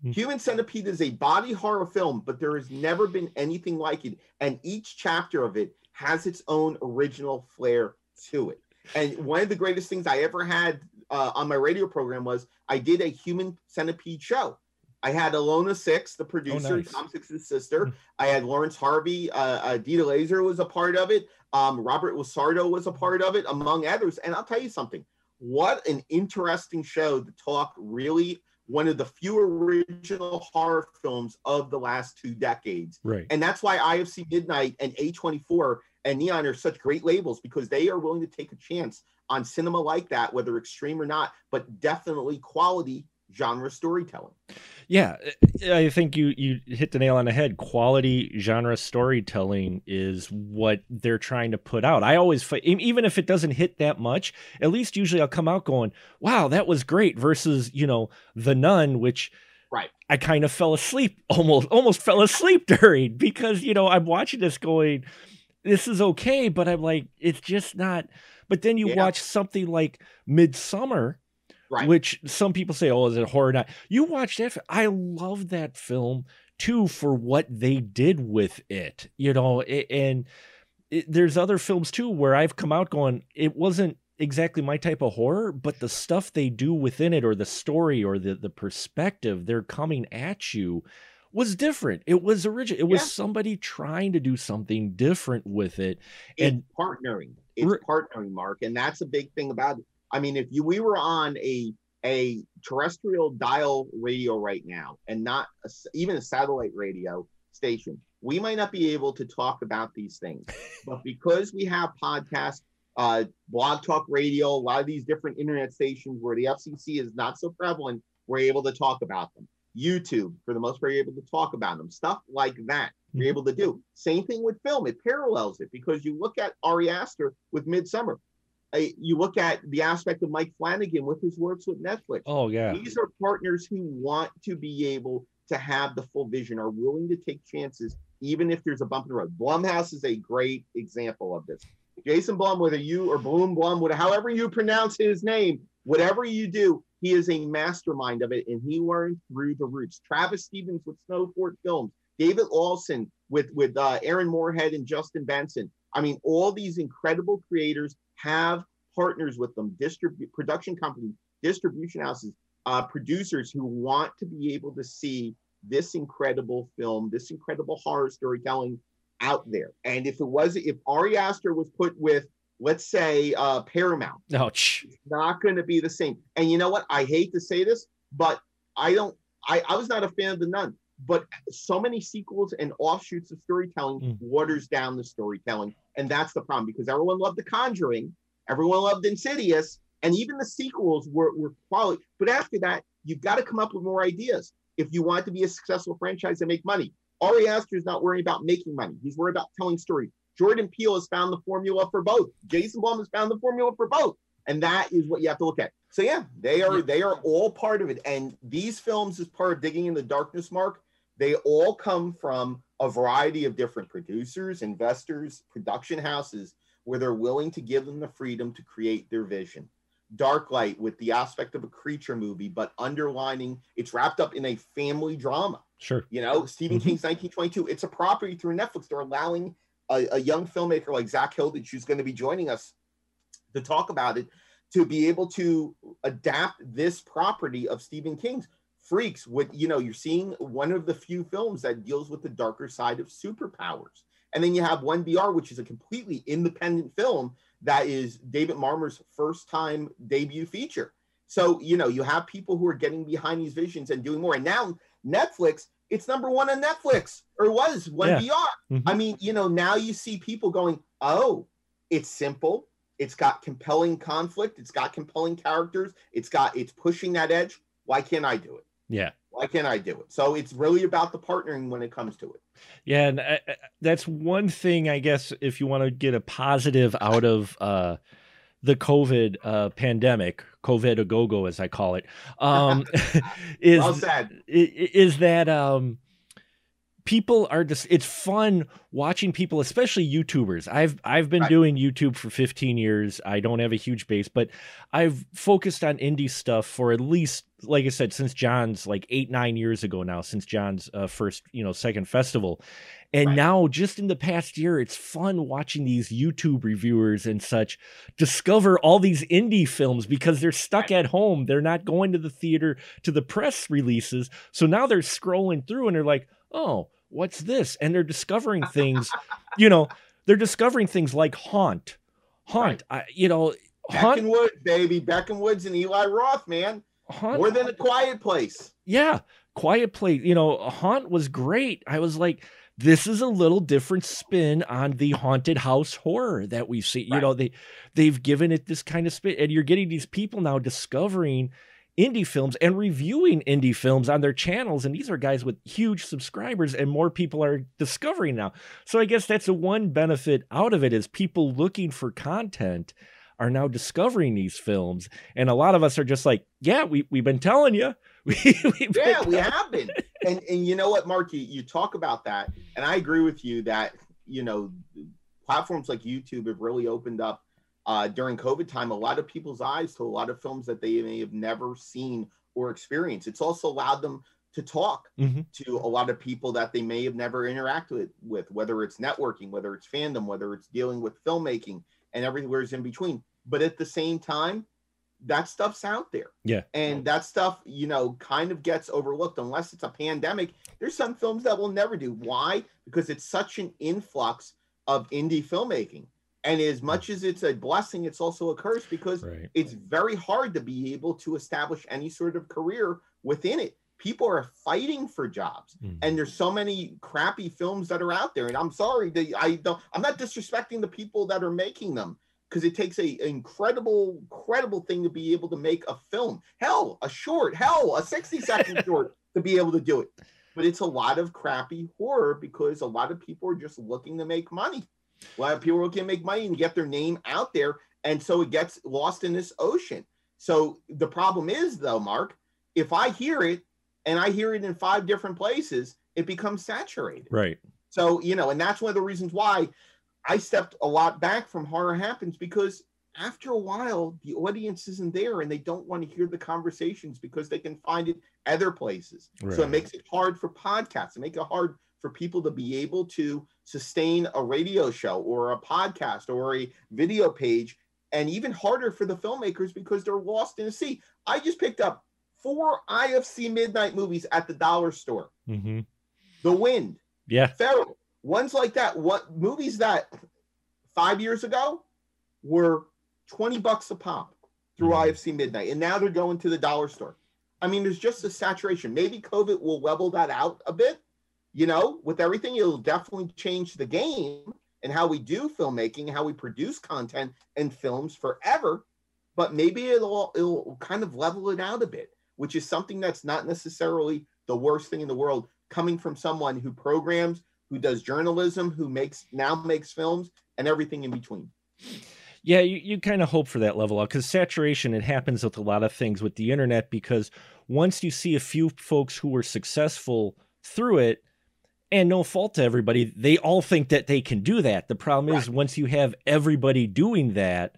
S2: Mm-hmm. Human Centipede is a body horror film, but there has never been anything like it. And each chapter of it has its own original flair to it. And one of the greatest things I ever had uh, on my radio program was I did a Human Centipede show. I had Ilona Six, the producer, oh, nice. Tom Six's sister. Hmm. I had Lawrence Harvey, uh, uh, Dieter Laser was a part of it. Um, Robert LaSardo was a part of it, among others. And I'll tell you something. What an interesting show to talk really one of the few original horror films of the last two decades.
S1: Right.
S2: And that's why IFC Midnight and A24 and Neon are such great labels because they are willing to take a chance on cinema like that, whether extreme or not, but definitely quality genre storytelling.
S1: Yeah, I think you you hit the nail on the head. Quality genre storytelling is what they're trying to put out. I always even if it doesn't hit that much, at least usually I'll come out going, "Wow, that was great." Versus, you know, The Nun, which
S2: right
S1: I kind of fell asleep [LAUGHS] almost almost fell asleep [LAUGHS] during because, you know, I'm watching this going, "This is okay," but I'm like, it's just not. But then you yeah. watch something like Midsommar
S2: Right.
S1: Which some people say, oh, is it horror night? You watch that. I love that film too for what they did with it, you know, and it, there's other films too where I've come out going, it wasn't exactly my type of horror, but the stuff they do within it or the story or the, the perspective they're coming at you was different. It was original. It was yeah. somebody trying to do something different with it. And
S2: it's partnering. It's partnering, Mark. And that's a big thing about it. I mean, if you we were on a a terrestrial dial radio right now and not a, even a satellite radio station, we might not be able to talk about these things. [LAUGHS] but because we have podcasts, uh, blog talk radio, a lot of these different internet stations where the FCC is not so prevalent, we're able to talk about them. YouTube, for the most part, you're able to talk about them. Stuff like that you're
S1: Mhm.
S2: able to do. Same thing with film. It parallels it because you look at Ari Aster with Midsommar. Uh, you look at the aspect of Mike Flanagan with his works with Netflix.
S1: Oh yeah.
S2: These are partners who want to be able to have the full vision, are willing to take chances, even if there's a bump in the road. Blumhouse is a great example of this. Jason Blum, whether you or Bloom Blum, whatever, however you pronounce his name, whatever you do, he is a mastermind of it, and he learned through the roots. Travis Stevens with Snowfort Films, David Lawson with with uh, Aaron Moorhead and Justin Benson. I mean, all these incredible creators have partners with them, distribute production companies, distribution houses, uh, producers who want to be able to see this incredible film, this incredible horror storytelling out there. And if it was, if Ari Aster was put with, let's say, uh, Paramount,
S1: Ouch.
S2: it's not going to be the same. And you know what? I hate to say this, but I don't. I, I was not a fan of the Nun, but so many sequels and offshoots of storytelling
S1: Mm.
S2: waters down the storytelling, and that's the problem because everyone loved The Conjuring, everyone loved Insidious, and even the sequels were were quality. But after that, you've got to come up with more ideas if you want to be a successful franchise and make money. Ari Aster is not worrying about making money; he's worried about telling stories. Jordan Peele has found the formula for both. Jason Blum has found the formula for both and that is what you have to look at. So yeah, they are
S1: Yeah.
S2: they are all part of it. And these films, as part of digging in the darkness, Mark, they all come from a variety of different producers, investors, production houses, where they're willing to give them the freedom to create their vision. Dark Light with the aspect of a creature movie, but underlining it's wrapped up in a family drama.
S1: Sure.
S2: You know, Stephen
S1: Mhm.
S2: King's 1922. It's a property through Netflix. They're allowing a, a young filmmaker like Zak Hilditch, who's going to be joining us to talk about it, to be able to adapt this property of Stephen King's. Freaks, with you know, you're seeing one of the few films that deals with the darker side of superpowers. And then you have 1BR, which is a completely independent film that is David Marmor's first time debut feature. So, you know, you have people who are getting behind these visions and doing more. And now Netflix, it's number one on Netflix, or was 1BR.
S1: Mhm.
S2: I mean, you know, now you see people going, oh, it's simple. It's got compelling conflict. It's got compelling characters. It's got, it's pushing that edge. Why can't I do it?
S1: Yeah.
S2: Why can't I do it? So it's really about the partnering when it comes to it.
S1: Yeah, and I, I- that's one thing I guess if you want to get a positive out of uh, the COVID uh, pandemic, COVID a go go as I call it, um, [LAUGHS] is
S2: well said.
S1: i- i- is that um people are just it's fun watching people especially youtubers. I've i've been
S2: Right.
S1: doing youtube for 15 years. I don't have a huge base but i've focused on indie stuff for at least like i said since john's like eight nine years ago now since john's uh, first you know second festival. And
S2: Right.
S1: now just in the past year it's fun watching these youtube reviewers and such discover all these indie films because they're stuck at home. They're not going to the theater to the press releases. So now they're scrolling through and they're like oh what's this and they're discovering things you know they're discovering things like haunt haunt I, you know haunt,
S2: Beckenwood, baby. Beck and Woods and Eli Roth, man.
S1: haunt
S2: More than a quiet place.
S1: yeah quiet place you know haunt was great i was like this is a little different spin on the haunted house horror that we see you
S2: Right.
S1: know they they've given it this kind of spin and you're getting these people now discovering indie films and reviewing indie films on their channels and these are guys with huge subscribers and more people are discovering now so i guess that's a one benefit out of it is people looking for content are now discovering these films and a lot of us are just like yeah we, we've been telling you [LAUGHS] we,
S2: Yeah, we have been. And and you know what, Mark, you, you talk about that, and I agree with you that you know platforms like YouTube have really opened up uh, during COVID time a lot of people's eyes to a lot of films that they may have never seen or experienced. It's also allowed them to talk
S1: Mhm.
S2: to a lot of people that they may have never interacted with, whether it's networking, whether it's fandom, whether it's dealing with filmmaking, and everywhere's in between. But at the same time, that stuff's out there.
S1: Yeah.
S2: And that stuff, you know, kind of gets overlooked unless it's a pandemic. There's some films that will never do. Why? Because it's such an influx of indie filmmaking. And as much as it's a blessing, it's also a curse because
S1: right
S2: it's very hard to be able to establish any sort of career within it. People are fighting for jobs,
S1: Mhm.
S2: and there's so many crappy films that are out there. And I'm sorry, that I don't. I'm not disrespecting the people that are making them because it takes a incredible, incredible thing to be able to make a film. Hell, a short. Hell, a 60 [LAUGHS] second short. to be able to do it. But it's a lot of crappy horror because a lot of people are just looking to make money. A lot of people to make money and get their name out there. And so it gets lost in this ocean. So the problem is, though, Mark, if I hear it and I hear it in five different places, it becomes saturated.
S1: Right.
S2: So, you know, and that's one of the reasons why I stepped a lot back from Horror Happens because after a while, the audience isn't there and they don't want to hear the conversations because they can find it other places. Right. So it makes it hard for podcasts. It makes it hard for people to be able to sustain a radio show or a podcast or a video page, and even harder for the filmmakers because they're lost in the sea. I just picked up four IFC midnight movies at the dollar store.
S1: Mm-hmm.
S2: The Wind,
S1: yeah,
S2: Feral, ones like that. What movies that five years ago were 20 bucks a pop through mm-hmm. IFC Midnight, and now they're going to the dollar store. I mean, there's just a saturation. Maybe COVID will level that out a bit. You know, with everything, it'll definitely change the game and how we do filmmaking, how we produce content and films forever. But maybe it'll it'll kind of level it out a bit, which is something that's not necessarily the worst thing in the world coming from someone who programs, who does journalism, who makes now makes films and everything in between.
S1: Yeah, you, you kind of hope for that level up because saturation, it happens with a lot of things with the internet because once you see a few folks who were successful through it, and no fault to everybody, they all think that they can do that. The problem right. is once you have everybody doing that,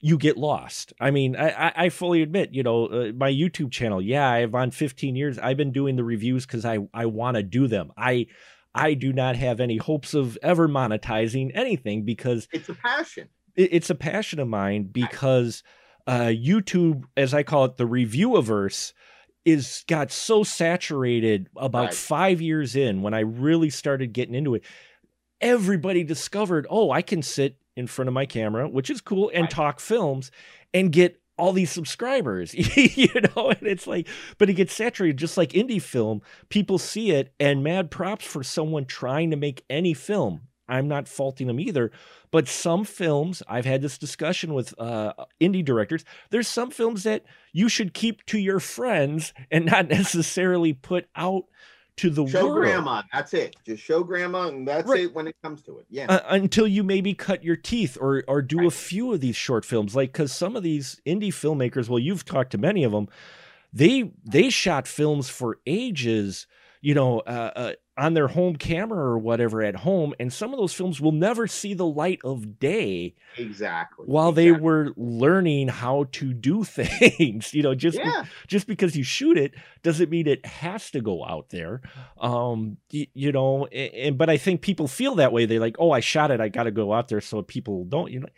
S1: you get lost. I mean, I, I fully admit, you know, uh, my YouTube channel, yeah, I've on 15 years. I've been doing the reviews because I, I want to do them. I I do not have any hopes of ever monetizing anything because
S2: it's a passion
S1: it, it's a passion of mine because uh, YouTube, as I call it, the reviewiverse, is got so saturated about right. five years in when I really started getting into it. Everybody discovered, oh, I can sit in front of my camera, which is cool, and right. talk films and get all these subscribers, [LAUGHS] you know, and it's like, but it gets saturated just like indie film. People see it, and mad props for someone trying to make any film. I'm not faulting them either. But some films, I've had this discussion with uh, indie directors, there's some films that you should keep to your friends and not [LAUGHS] necessarily put out to the
S2: show
S1: world.
S2: grandma. That's it. Just show grandma, and that's right. it when it comes to it. Yeah. Uh,
S1: until you maybe cut your teeth or or do right. a few of these short films, like because some of these indie filmmakers, well, you've talked to many of them. They they shot films for ages you know, uh, uh, on their home camera or whatever at home, and some of those films will never see the light of day.
S2: Exactly.
S1: While
S2: exactly.
S1: they were learning how to do [LAUGHS] things, you know, just yeah. be, just because you shoot it doesn't mean it has to go out there. Um, you, you know, and, and but I think people feel that way. they're like, oh, I shot it, I got to go out there so people don't, you know.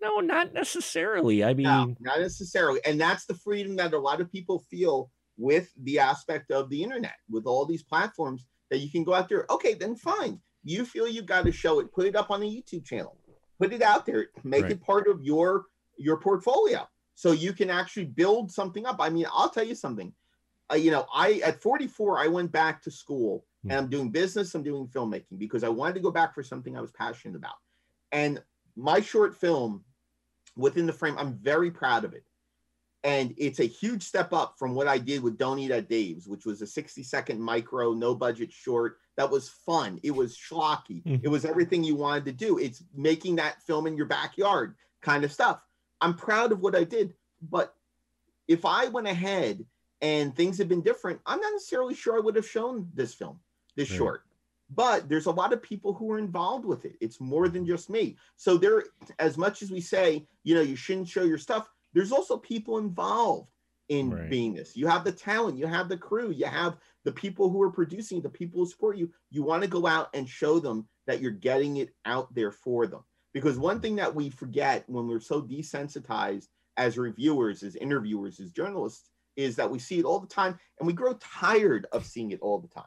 S1: No, not necessarily. I mean, no,
S2: not necessarily, and that's the freedom that a lot of people feel with the aspect of the internet, with all these platforms that you can go out there. Okay, then fine. You feel you got to show it, put it up on a YouTube channel, put it out there, make right. it part of your your portfolio, so you can actually build something up. I mean, I'll tell you something. Uh, you know, I at 44, I went back to school and I'm doing business. I'm doing filmmaking because I wanted to go back for something I was passionate about. And my short film, within the frame, I'm very proud of it and it's a huge step up from what I did with Don't Eat at Dave's, which was a 60 second micro, no budget short. That was fun. It was schlocky. Mm-hmm. It was everything you wanted to do. It's making that film in your backyard kind of stuff. I'm proud of what I did, but if I went ahead and things had been different, I'm not necessarily sure I would have shown this film, this right. short. But there's a lot of people who are involved with it. It's more than just me. So there, as much as we say, you know, you shouldn't show your stuff, there's also people involved in right. being this. You have the talent, you have the crew, you have the people who are producing, the people who support you. You want to go out and show them that you're getting it out there for them. Because one thing that we forget when we're so desensitized as reviewers, as interviewers, as journalists, is that we see it all the time and we grow tired of seeing it all the time.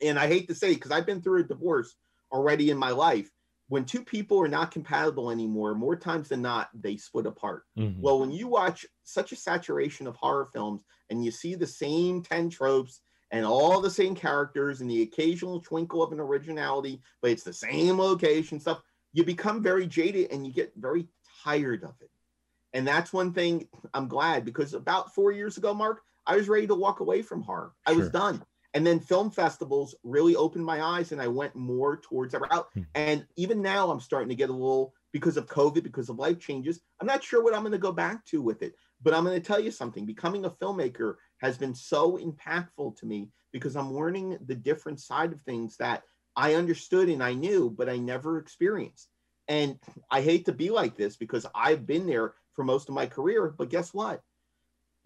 S2: And I hate to say, it, because I've been through a divorce already in my life, when two people are not compatible anymore, more times than not, they split apart. Mm-hmm. Well, when you watch such a saturation of horror films and you see the same 10 tropes and all the same characters and the occasional twinkle of an originality, but it's the same location stuff, you become very jaded and you get very tired of it. And that's one thing I'm glad because about four years ago, Mark, I was ready to walk away from horror. I was done. And then film festivals really opened my eyes and I went more towards that route.
S1: Hmm.
S2: And even now I'm starting to get a little because of COVID, because of life changes. I'm not sure what I'm going to go back to with it. But I'm going to tell you something. Becoming a filmmaker has been so impactful to me because I'm learning the different side of things that I understood and I knew, but I never experienced. And I hate to be like this because I've been there for most of my career. But guess what?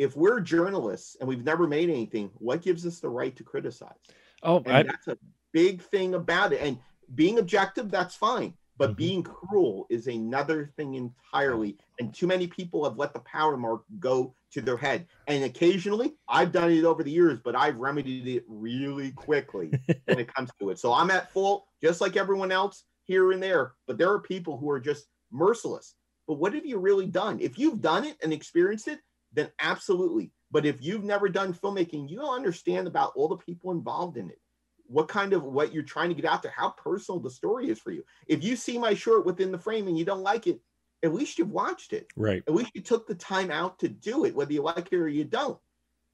S2: If we're journalists and we've never made anything, what gives us the right to criticize?
S1: Oh, I,
S2: that's a big thing about it. And being objective, that's fine. But
S1: Mhm.
S2: being cruel is another thing entirely. And too many people have let the power mark go to their head. And occasionally, I've done it over the years, but I've remedied it really quickly [LAUGHS] when it comes to it. So I'm at fault, just like everyone else here and there. But there are people who are just merciless. But what have you really done? If you've done it and experienced it, then absolutely. But if you've never done filmmaking, you don't understand about all the people involved in it. What kind of what you're trying to get out there, how personal the story is for you. If you see my short within the frame and you don't like it, at least you've watched it.
S1: right.
S2: At least you took the time out to do it, whether you like it or you don't.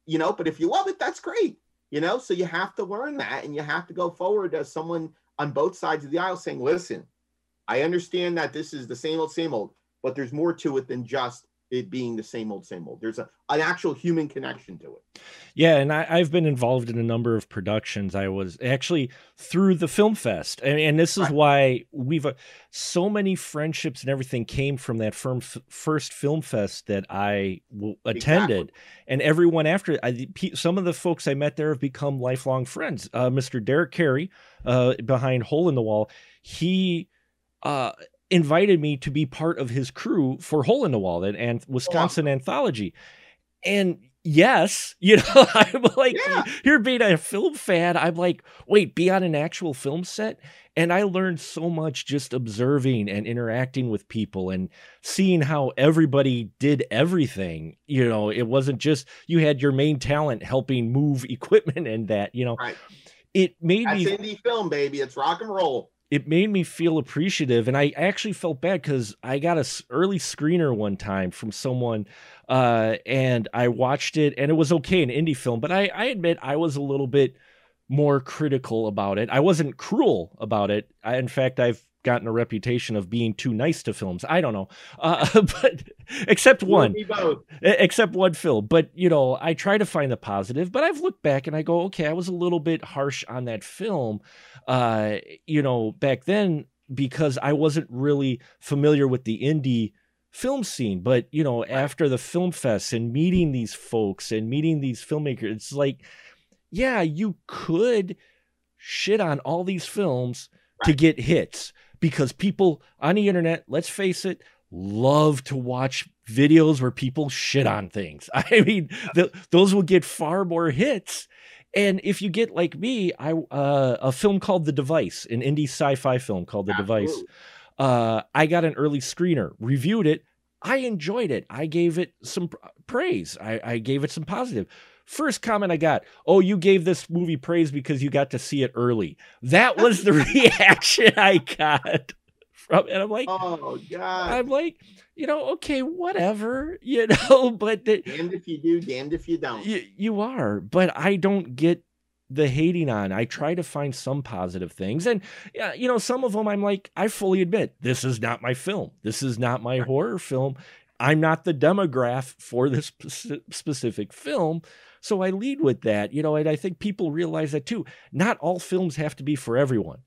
S2: You know, but if you love it, that's great. You know, so you have to learn that and you have to go forward as someone on both sides of the aisle saying, listen, I understand that this is the same old, same old, but there's more to it than just it being the same old, same old. There's a, an actual human connection to it.
S1: Yeah, and I, I've been involved in a number of productions. I was actually through the film fest, and, and this is
S2: Right.
S1: why we've uh, so many friendships and everything came from that firm f- first film fest that I w- attended, and everyone after. I, some of the folks I met there have become lifelong friends. Uh, Mr. Derek Carey, uh, behind Hole in the Wall, he. Invited me to be part of his crew for Hole in the Wall and, oh, and Wisconsin Anthology. And yes, [LAUGHS] you know, I'm like,
S2: Yeah.
S1: here being a film fan, I'm like, wait, be on an actual film set? And I learned so much just observing and interacting with people and seeing how everybody did everything. You know, it wasn't just you had your main talent helping move [LAUGHS] equipment and that, you know.
S2: Right.
S1: It made
S2: That's
S1: me
S2: indie film, baby. It's rock and roll.
S1: It made me feel appreciative and i actually felt bad because i got a early screener one time from someone uh, and i watched it and it was okay an indie film but I, I admit i was a little bit more critical about it. I wasn't cruel about it. I, in fact i've gotten a reputation of being too nice to films. I don't know. Uh, [LAUGHS] but except one. except one film. But you know i try to find the positive but i've looked back and i go okay i was a little bit harsh on that film uh you know back then because i wasn't really familiar with the indie film scene. But you know after the film fest and meeting these folks and meeting these filmmakers it's like yeah you could shit on all these films to get hits because people on the internet let's face it love to watch videos where people shit on things. [LAUGHS] I mean, th- those will get far more hits. And if you get like me, I uh, a film called The Device, an indie sci-fi film called The Device. Uh, I got an early screener, reviewed it. I enjoyed it. I gave it some praise. I, I gave it some positive. First comment I got, oh, you gave this movie praise because you got to see it early. That was the [LAUGHS] reaction I got from, and I'm like,
S2: Oh God.
S1: I'm like, you know, okay, whatever, [LAUGHS] you know, but the,
S2: damned if you do, damned if you don't.
S1: you, you are, but I don't get the hating on. I try to find some positive things. And, yeah, you know, some of them I'm like, I fully admit this is not my film. This is not my horror film. I'm not the demograph for this specific film. So I lead with that, you know, and I think people realize that too. Not all films have to be for everyone.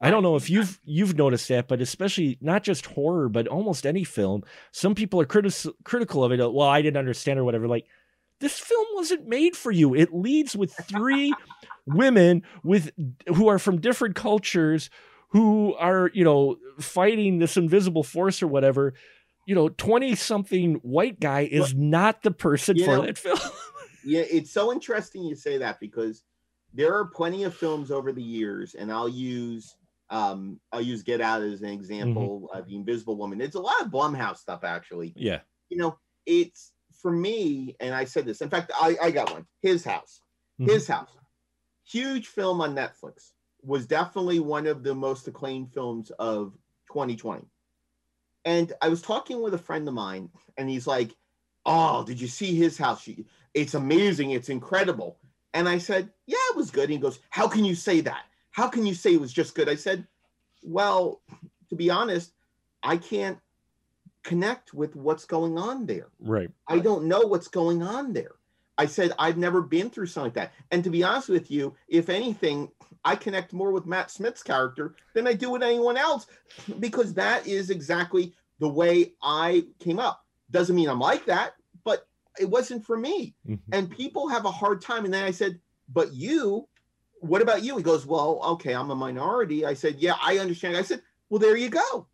S1: I don't know if you've you've noticed that, but especially not just horror, but almost any film, some people are critis- critical of it. Uh, well, I didn't understand or whatever. Like, this film wasn't made for you. It leads with three [LAUGHS] women with who are from different cultures who are, you know, fighting this invisible force or whatever. You know, 20 something white guy is not the person for
S2: know-
S1: that film.
S2: Yeah, it's so interesting you say that because there are plenty of films over the years, and I'll use um I'll use Get Out as an example.
S1: Mm-hmm.
S2: Uh, the Invisible Woman. It's a lot of Blumhouse stuff actually.
S1: yeah.
S2: You know, it's for me, and I said this. In fact, I I got one. His House.
S1: Mhm.
S2: His House. Huge film on Netflix. Was definitely one of the most acclaimed films of 2020. And I was talking with a friend of mine, and he's like, Oh, did you see his house? It's amazing. It's incredible. And I said, Yeah, it was good. And he goes, How can you say that? How can you say it was just good? I said, Well, to be honest, I can't connect with what's going on there.
S1: Right.
S2: I don't know what's going on there. I said, I've never been through something like that. And to be honest with you, if anything, I connect more with Matt Smith's character than I do with anyone else because that is exactly the way I came up. Doesn't mean I'm like that, it wasn't for me. Mm-hmm. And people have a hard time. And then I said, But you, what about you? He goes, Well, okay, I'm a minority. I said, Yeah, I understand. I said, Well, there you go.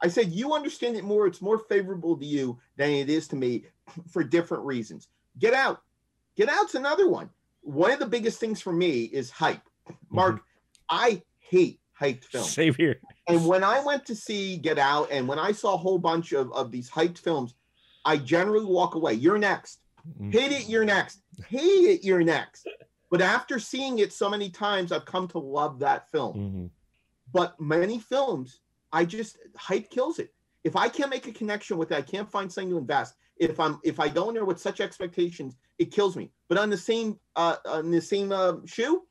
S2: I said, You understand it more. It's more favorable to you than it is to me [CLEARS THROAT] for different reasons. Get out. Get out's another one. One of the biggest things for me is hype. Mark, mm-hmm. I hate hyped films.
S1: Same here.
S2: And when I went to see Get Out and when I saw a whole bunch of, of these hyped films, I generally walk away. You're next. Mm-hmm. Hate it, you're next. Hate it, you're next. But after seeing it so many times, I've come to love that film. Mm-hmm. But many films, I just hype kills it. If I can't make a connection with it, I can't find something to invest. If I'm if I go in there with such expectations, it kills me. But on the same uh on the same uh, shoe,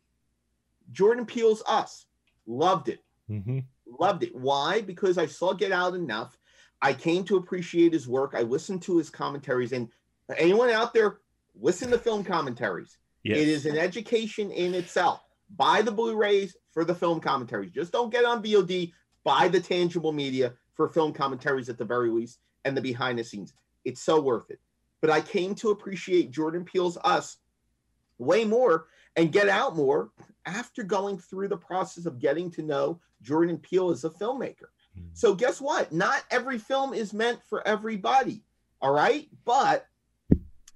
S2: Jordan Peele's Us, loved it, mm-hmm. loved it. Why? Because I saw Get Out enough. I came to appreciate his work. I listened to his commentaries, and anyone out there, listen to film commentaries. Yes. It is an education in itself. Buy the Blu-rays for the film commentaries. Just don't get on VOD. Buy the tangible media for film commentaries at the very least, and the behind the scenes. It's so worth it. But I came to appreciate Jordan Peele's Us way more and Get Out more after going through the process of getting to know Jordan Peele as a filmmaker. Mm-hmm. So guess what? Not every film is meant for everybody. All right. But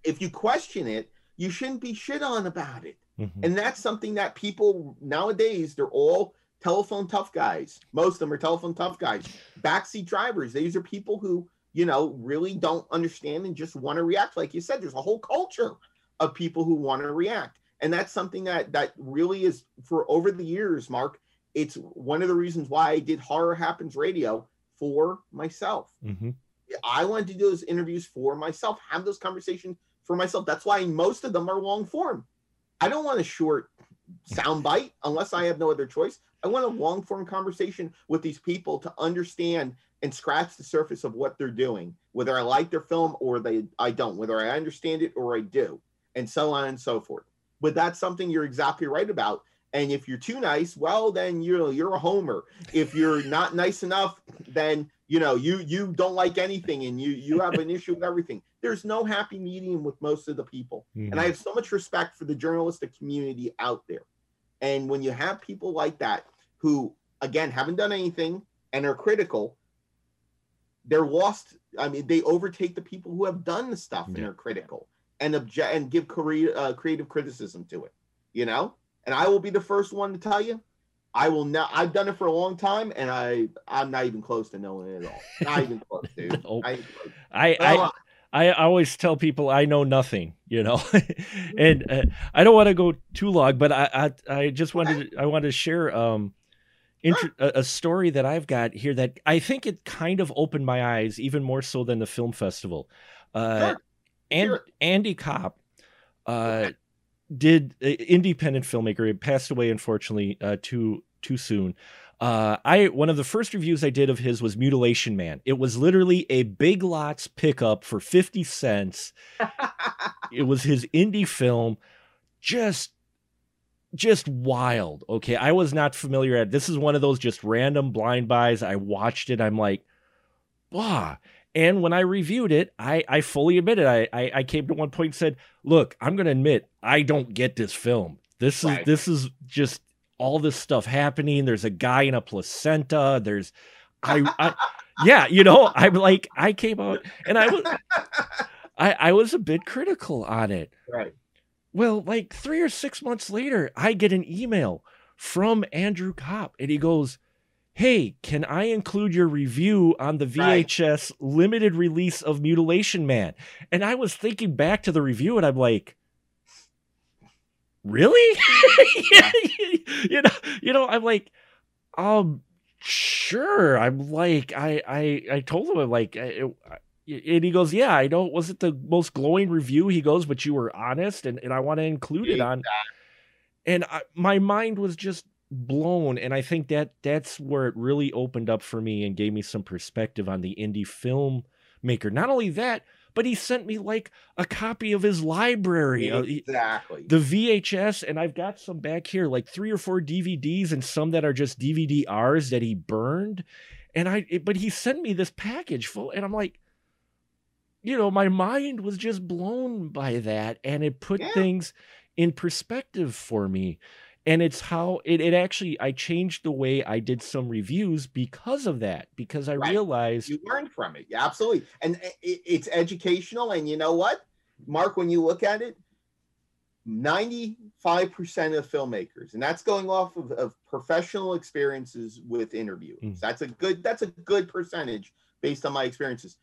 S2: if you question it, you shouldn't be shit on about it. Mm-hmm. And that's something that people nowadays, they're all telephone tough guys. Most of them are telephone tough guys. Backseat drivers. These are people who, you know, really don't understand and just want to react. Like you said, there's a whole culture of people who want to react and that's something that that really is for over the years mark it's one of the reasons why i did horror happens radio for myself. Mm-hmm. i wanted to do those interviews for myself have those conversations for myself. That's why most of them are long form. I don't want a short sound bite unless i have no other choice. I want a long form conversation with these people to understand and scratch the surface of what they're doing whether i like their film or they i don't whether i understand it or i do and so on and so forth. But that's something you're exactly right about. And if you're too nice, well, then you're you're a homer. If you're not nice enough, then you know you you don't like anything and you you have an issue with everything. There's no happy medium with most of the people. Mm-hmm. And I have so much respect for the journalistic community out there. And when you have people like that who again haven't done anything and are critical, they're lost. I mean, they overtake the people who have done the stuff yeah. and are critical and object and give career, uh, creative criticism to it. You know, and I will be the first one to tell you. I will not. I've done it for a long time, and I I'm not even close to knowing it at all. Not even close, dude. [LAUGHS] no. I
S1: I, I, I always tell people I know nothing, you know, [LAUGHS] and uh, I don't want to go too long, but I I, I just wanted to, I wanted to share um sure. a, a story that I've got here that I think it kind of opened my eyes even more so than the film festival. Uh, sure and sure. Andy Copp uh, did uh, independent filmmaker. He passed away unfortunately uh, too too soon. Uh, I one of the first reviews I did of his was Mutilation Man. It was literally a Big Lots pickup for fifty cents. [LAUGHS] it was his indie film, just just wild. Okay, I was not familiar at. This is one of those just random blind buys. I watched it. I'm like, wow. And when I reviewed it, I, I fully admitted I, I, I came to one point and said, "Look, I'm going to admit I don't get this film. This is right. this is just all this stuff happening. There's a guy in a placenta. There's, I, I [LAUGHS] yeah, you know, I'm like I came out and I was [LAUGHS] I I was a bit critical on it.
S2: Right.
S1: Well, like three or six months later, I get an email from Andrew Copp, and he goes, hey, can I include your review on the VHS right. limited release of Mutilation Man? And I was thinking back to the review and I'm like, really? [LAUGHS] you know, you know, I'm like, um, sure. I'm like, I, I, I told him, I'm like, I, and he goes, Yeah, I know it wasn't the most glowing review. He goes, But you were honest and, and I want to include it on. And I, my mind was just blown. And I think that that's where it really opened up for me and gave me some perspective on the indie film maker. Not only that, but he sent me like a copy of his library.
S2: Uh, exactly.
S1: The VHS, and I've got some back here, like three or four DVDs, and some that are just DVD R's that he burned. And I, but he sent me this package full, and I'm like, you know, my mind was just blown by that, and it put yeah. things in perspective for me and it's how it, it actually i changed the way i did some reviews because of that because i right. realized
S2: you learned from it. Yeah, absolutely. And it, it's educational and you know what? Mark when you look at it 95% of filmmakers and that's going off of, of professional experiences with interviews. Mm. that's a good that's a good percentage based on my experiences.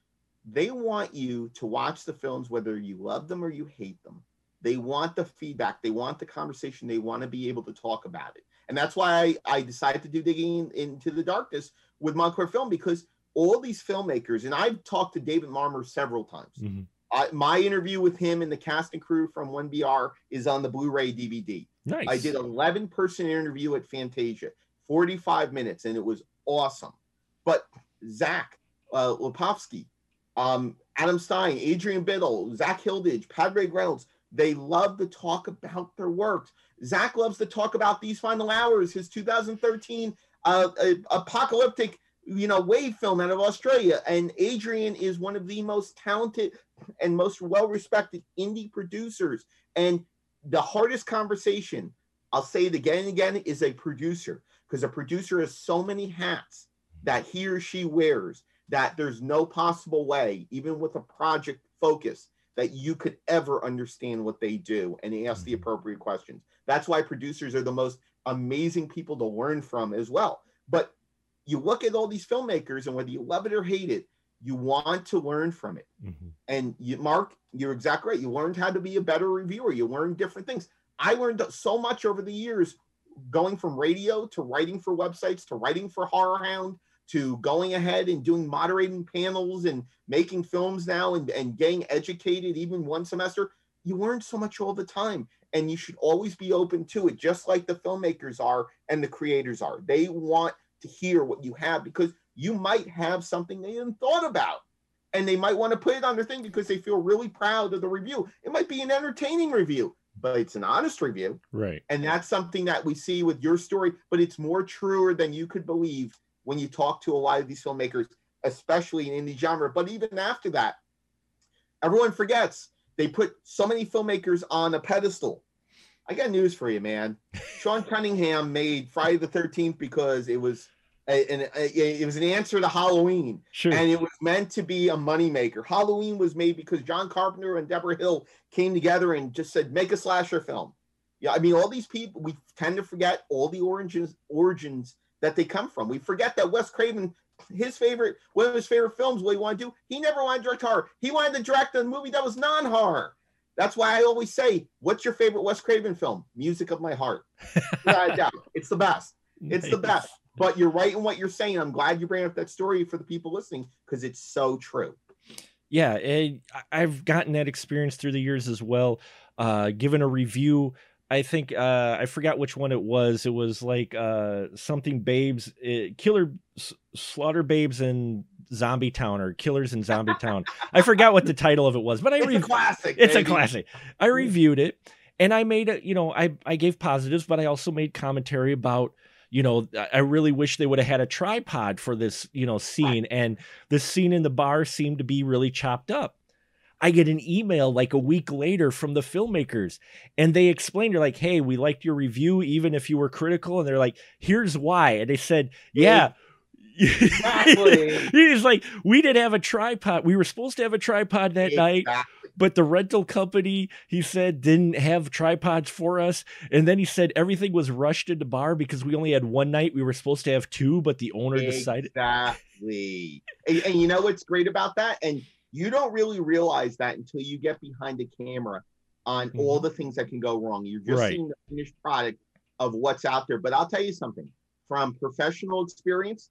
S2: They want you to watch the films whether you love them or you hate them they want the feedback. They want the conversation. They want to be able to talk about it. And that's why I, I decided to do Digging Into the Darkness with Montclair Film because all these filmmakers, and I've talked to David Marmor several times. Mm-hmm. I, my interview with him and the cast and crew from 1BR is on the Blu-ray DVD. Nice. I did 11 person interview at Fantasia, 45 minutes, and it was awesome. But Zach uh, Lipovsky, um, Adam Stein, Adrienne Biddle, Zak Hilditch, Padraig Reynolds, they love to talk about their works. Zach loves to talk about these final hours, his 2013 uh, apocalyptic, you know, wave film out of Australia. And Adrienne is one of the most talented and most well-respected indie producers. And the hardest conversation, I'll say it again and again, is a producer because a producer has so many hats that he or she wears that there's no possible way, even with a project focus, that you could ever understand what they do and ask the mm-hmm. appropriate questions. That's why producers are the most amazing people to learn from as well. But you look at all these filmmakers, and whether you love it or hate it, you want to learn from it. Mm-hmm. And you, Mark, you're exactly right. You learned how to be a better reviewer. You learned different things. I learned so much over the years, going from radio to writing for websites to writing for Horror Hound to going ahead and doing moderating panels and making films now and, and getting educated even one semester you learn so much all the time. And you should always be open to it just like the filmmakers are and the creators are. They want to hear what you have because you might have something they hadn't thought about. And they might want to put it on their thing because they feel really proud of the review. It might be an entertaining review but it's an honest review.
S1: Right.
S2: And that's something that we see with your story but it's more truer than you could believe when you talk to a lot of these filmmakers, especially in indie genre. But even after that, everyone forgets they put so many filmmakers on a pedestal. I got news for you, man. [LAUGHS] Sean Cunningham made Friday the Thirteenth because it was a, an, it was an answer to Halloween, sure. and it was meant to be a moneymaker. Halloween was made because John Carpenter and Debra Hill came together and just said, "Make a slasher film." Yeah, I mean, all these people we tend to forget all the origins origins that they come from. We forget that Wes Craven, his favorite, one of his favorite films, what he wanted to do, he never wanted to direct horror. He wanted to direct a movie that was non-horror. That's why I always say, what's your favorite Wes Craven film? Music of My Heart. [LAUGHS] Without doubt. It's the best. It's nice. the best. But you're right in what you're saying. I'm glad you bring up that story for the people listening because it's so true.
S1: Yeah, and I've gotten that experience through the years as well. Uh, given a review I think uh, I forgot which one it was. It was like uh, something babes, uh, killer s- slaughter babes in Zombie Town or Killers in Zombie Town. I forgot what the title of it was, but I
S2: it's re- a classic.
S1: It's baby. a classic. I reviewed it and I made a, you know, I I gave positives, but I also made commentary about you know, I really wish they would have had a tripod for this, you know, scene. And the scene in the bar seemed to be really chopped up. I get an email like a week later from the filmmakers and they explained, they're like, hey, we liked your review, even if you were critical. And they're like, here's why. And they said, yeah. Exactly. [LAUGHS] He's like, we didn't have a tripod. We were supposed to have a tripod that exactly. night, but the rental company, he said, didn't have tripods for us. And then he said everything was rushed into bar because we only had one night. We were supposed to have two, but the owner
S2: exactly.
S1: decided.
S2: Exactly. and, and you know what's great about that? And you don't really realize that until you get behind the camera on mm-hmm. all the things that can go wrong. You're just right. seeing the finished product of what's out there. But I'll tell you something from professional experience,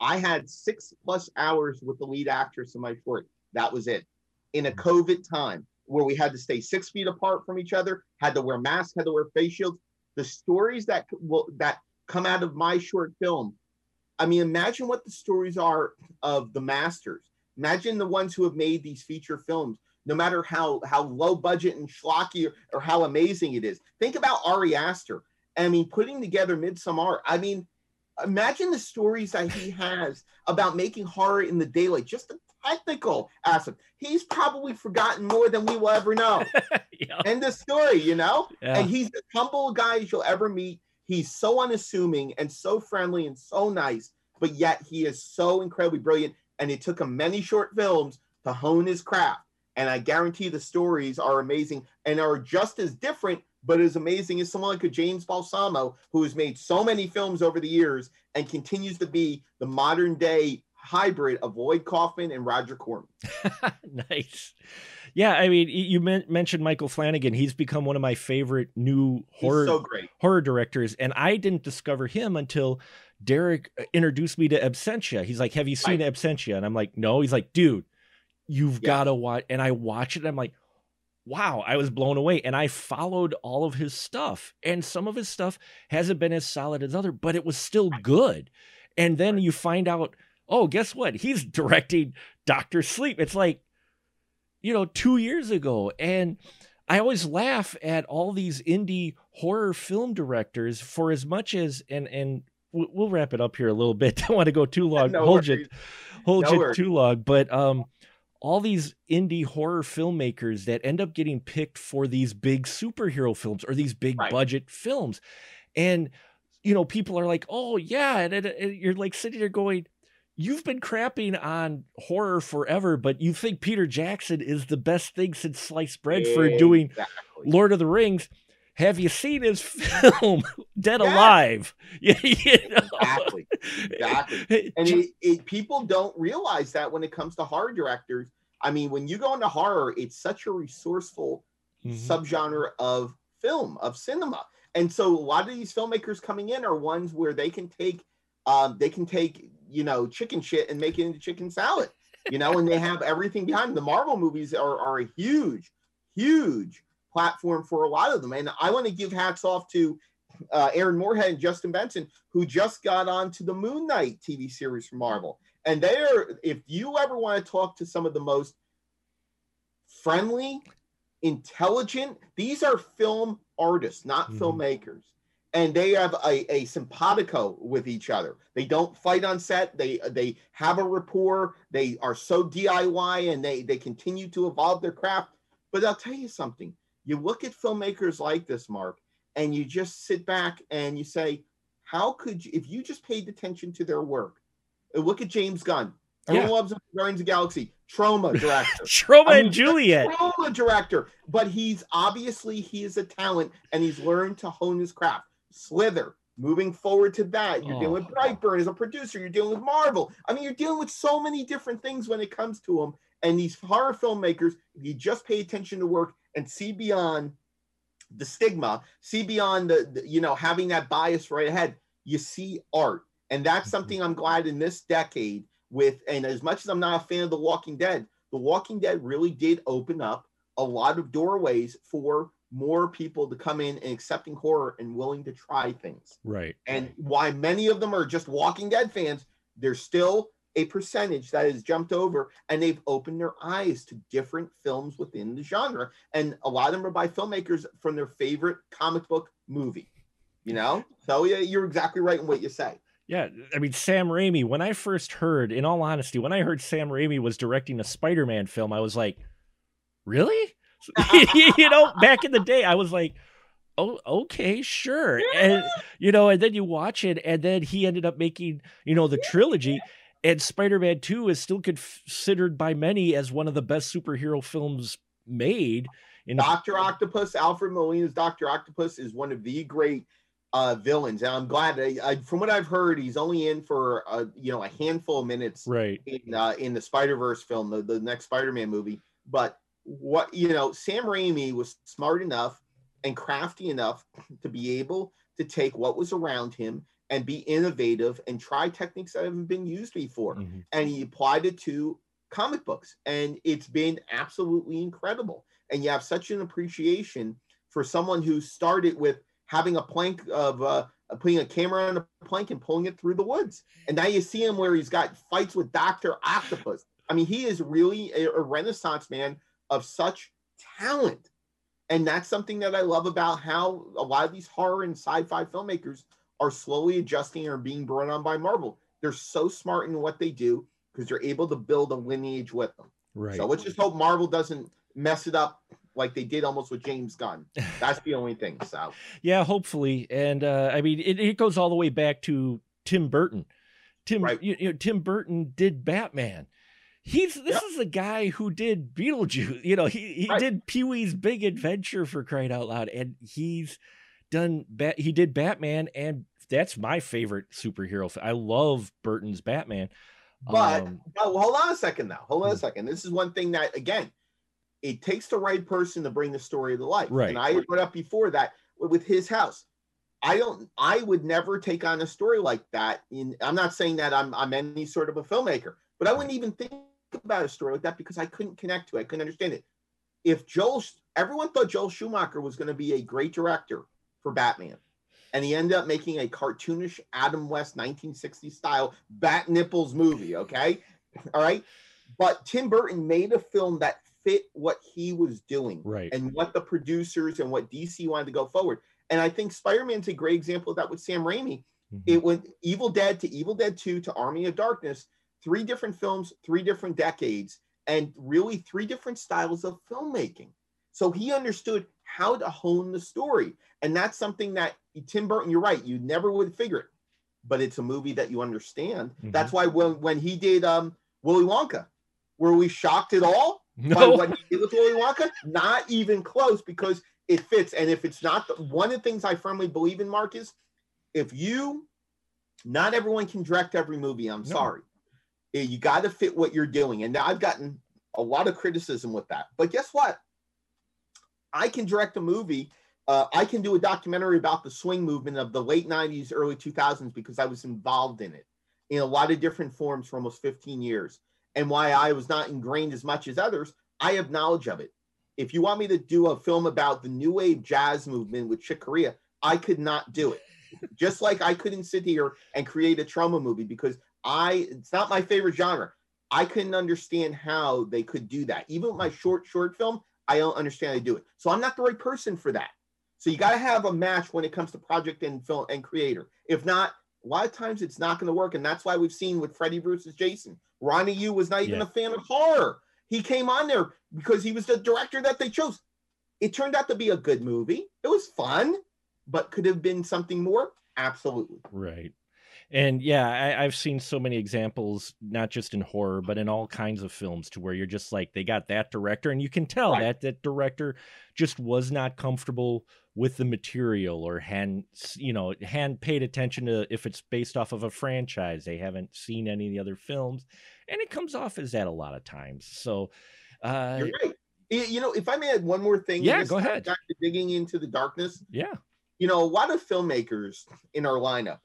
S2: I had six plus hours with the lead actress in my short. That was it. In a COVID time where we had to stay six feet apart from each other, had to wear masks, had to wear face shields, the stories that will that come out of my short film. I mean, imagine what the stories are of the masters. Imagine the ones who have made these feature films, no matter how how low budget and schlocky or, or how amazing it is. Think about Ari Aster. I mean, putting together Midsommar. I mean, imagine the stories that he has about making horror in the daylight. Just the technical aspect. He's probably forgotten more than we will ever know. [LAUGHS] yeah. End the story, you know? Yeah. And he's the humble guy you'll ever meet. He's so unassuming and so friendly and so nice, but yet he is so incredibly brilliant. And it took him many short films to hone his craft. And I guarantee the stories are amazing and are just as different, but as amazing as someone like a James Balsamo, who has made so many films over the years and continues to be the modern day hybrid of Lloyd Kaufman and Roger Corman. [LAUGHS]
S1: nice. Yeah, I mean, you mentioned Michael Flanagan. He's become one of my favorite new horror
S2: so
S1: horror directors, and I didn't discover him until Derek uh, introduced me to Absentia. He's like, "Have you seen right. Absentia?" And I'm like, "No." He's like, "Dude, you've yeah. got to watch." And I watch it. I'm like, "Wow!" I was blown away, and I followed all of his stuff, and some of his stuff hasn't been as solid as other, but it was still good. And then you find out oh, guess what? He's directing Doctor Sleep. It's like, you know, two years ago. And I always laugh at all these indie horror film directors for as much as, and, and we'll wrap it up here a little bit. [LAUGHS] Don't want to go too long. [LAUGHS] no hold worries. it, hold no it too long. But, um, all these indie horror filmmakers that end up getting picked for these big superhero films or these big right. budget films. And, you know, people are like, oh, yeah. And, and, and, you're like sitting there going, you've been crapping on horror forever, but you think Peter Jackson is the best thing since sliced bread for doing Lord of the Rings. Have you seen his [LAUGHS] film Dead yeah. Alive? [LAUGHS]
S2: you know? Exactly. Exactly. [LAUGHS] And it, it, people don't realize that when it comes to horror directors. I mean, when you go into horror, it's such a resourceful mm-hmm. subgenre of film, of cinema. And so a lot of these filmmakers coming in are ones where they can take um, they can take you know chicken shit and make it into chicken salad you know and they have everything behind them. the marvel movies are, are a huge huge platform for a lot of them and i want to give hats off to uh, aaron moorhead and justin benson who just got on to the moon knight tv series from marvel and they're if you ever want to talk to some of the most friendly intelligent these are film artists not mm-hmm. filmmakers and they have a, a simpatico with each other. They don't fight on set. They they have a rapport. They are so DIY and they they continue to evolve their craft. But I'll tell you something. You look at filmmakers like this, Mark, and you just sit back and you say, how could you, if you just paid attention to their work? Look at James Gunn. Everyone yeah. loves Guardians of Galaxy. Troma [LAUGHS] director.
S1: Troma I mean, and Juliet.
S2: Troma director. But he's obviously he is a talent and he's learned to hone his craft. Slither. Moving forward to that, you're oh. dealing with Brightburn as a producer. You're dealing with Marvel. I mean, you're dealing with so many different things when it comes to them. And these horror filmmakers, if you just pay attention to work and see beyond the stigma, see beyond the, the you know having that bias right ahead, you see art, and that's mm-hmm. something I'm glad in this decade with. And as much as I'm not a fan of The Walking Dead, The Walking Dead really did open up a lot of doorways for more people to come in and accepting horror and willing to try things.
S1: Right.
S2: And why many of them are just Walking Dead fans, there's still a percentage that has jumped over and they've opened their eyes to different films within the genre. And a lot of them are by filmmakers from their favorite comic book movie. You know? So yeah, you're exactly right in what you say.
S1: Yeah, I mean Sam Raimi. When I first heard, in all honesty, when I heard Sam Raimi was directing a Spider-Man film, I was like, "Really? [LAUGHS] you know, back in the day, I was like, oh, okay, sure. And, you know, and then you watch it, and then he ended up making, you know, the trilogy. And Spider Man 2 is still considered by many as one of the best superhero films made.
S2: In Dr. Octopus, Alfred Molina's Dr. Octopus is one of the great uh, villains. And I'm glad, I, I, from what I've heard, he's only in for, uh, you know, a handful of minutes
S1: right.
S2: in, uh, in the Spider Verse film, the, the next Spider Man movie. But what you know, Sam Raimi was smart enough and crafty enough to be able to take what was around him and be innovative and try techniques that haven't been used before. Mm-hmm. And he applied it to comic books, and it's been absolutely incredible. And you have such an appreciation for someone who started with having a plank of uh, putting a camera on a plank and pulling it through the woods. And now you see him where he's got fights with Doctor Octopus. I mean, he is really a, a renaissance man of such talent. And that's something that I love about how a lot of these horror and sci-fi filmmakers are slowly adjusting or being brought on by Marvel. They're so smart in what they do because they're able to build a lineage with them.
S1: Right.
S2: So let's just hope Marvel doesn't mess it up like they did almost with James Gunn. [LAUGHS] That's the only thing. So
S1: yeah, hopefully. And uh, I mean, it, it goes all the way back to Tim Burton. Tim, right. you, you know, Tim Burton did Batman. He's this yep. is the guy who did Beetlejuice. You know, he he right. did Pee Wee's Big Adventure for crying out loud, and he's done. Bat, he did Batman, and that's my favorite superhero. I love Burton's Batman.
S2: But um, oh, hold on a second now. Hold on a hmm. second. This is one thing that again, it takes the right person to bring the story to life.
S1: Right.
S2: And I brought up before that with his house. I don't I would never take on a story like that. In I'm not saying that I'm I'm any sort of a filmmaker, but I wouldn't even think about a story like that because I couldn't connect to it. I couldn't understand it. If Joel everyone thought Joel Schumacher was going to be a great director for Batman. And he ended up making a cartoonish Adam West 1960 style bat nipples movie. Okay. All right. But Tim Burton made a film that fit what he was doing
S1: right.
S2: and what the producers and what DC wanted to go forward. And I think Spider-Man's a great example of that with Sam Raimi. Mm-hmm. It went Evil Dead to Evil Dead 2 to Army of Darkness, three different films, three different decades, and really three different styles of filmmaking. So he understood how to hone the story. And that's something that Tim Burton, you're right, you never would figure it, but it's a movie that you understand. Mm-hmm. That's why when, when he did um, Willy Wonka, were we shocked at all?
S1: No.
S2: By what he did with Willy Wonka? Not even close because it fits. And if it's not, the, one of the things I firmly believe in, Mark, is if you, not everyone can direct every movie. I'm no. sorry. You got to fit what you're doing. And now I've gotten a lot of criticism with that. But guess what? I can direct a movie. Uh, I can do a documentary about the swing movement of the late 90s, early 2000s because I was involved in it in a lot of different forms for almost 15 years and why I was not ingrained as much as others, I have knowledge of it. If you want me to do a film about the new wave jazz movement with Chick Corea, I could not do it. Just like I couldn't sit here and create a Troma movie because I it's not my favorite genre. I couldn't understand how they could do that. Even with my short short film, I don't understand how they do it. So I'm not the right person for that. So you got to have a match when it comes to project and film and creator. If not, a lot of times it's not going to work, and that's why we've seen with Freddy versus Jason. Ronnie Yu was not even yeah. a fan of horror. He came on there because he was the director that they chose. It turned out to be a good movie. It was fun, but could have been something more. Absolutely.
S1: Right. And yeah, I, have seen so many examples, not just in horror, but in all kinds of films, to where you're just like, they got that director, and you can tell right. that that director just was not comfortable with the material or hadn't, you know, hadn't paid attention to if it's based off of a franchise. They haven't seen any of the other films, and it comes off as that a lot of times. So, uh,
S2: you're right. You know, if I may add one more thing,
S1: yeah, go ahead.
S2: digging into the darkness,
S1: yeah.
S2: You know, a lot of filmmakers in our lineup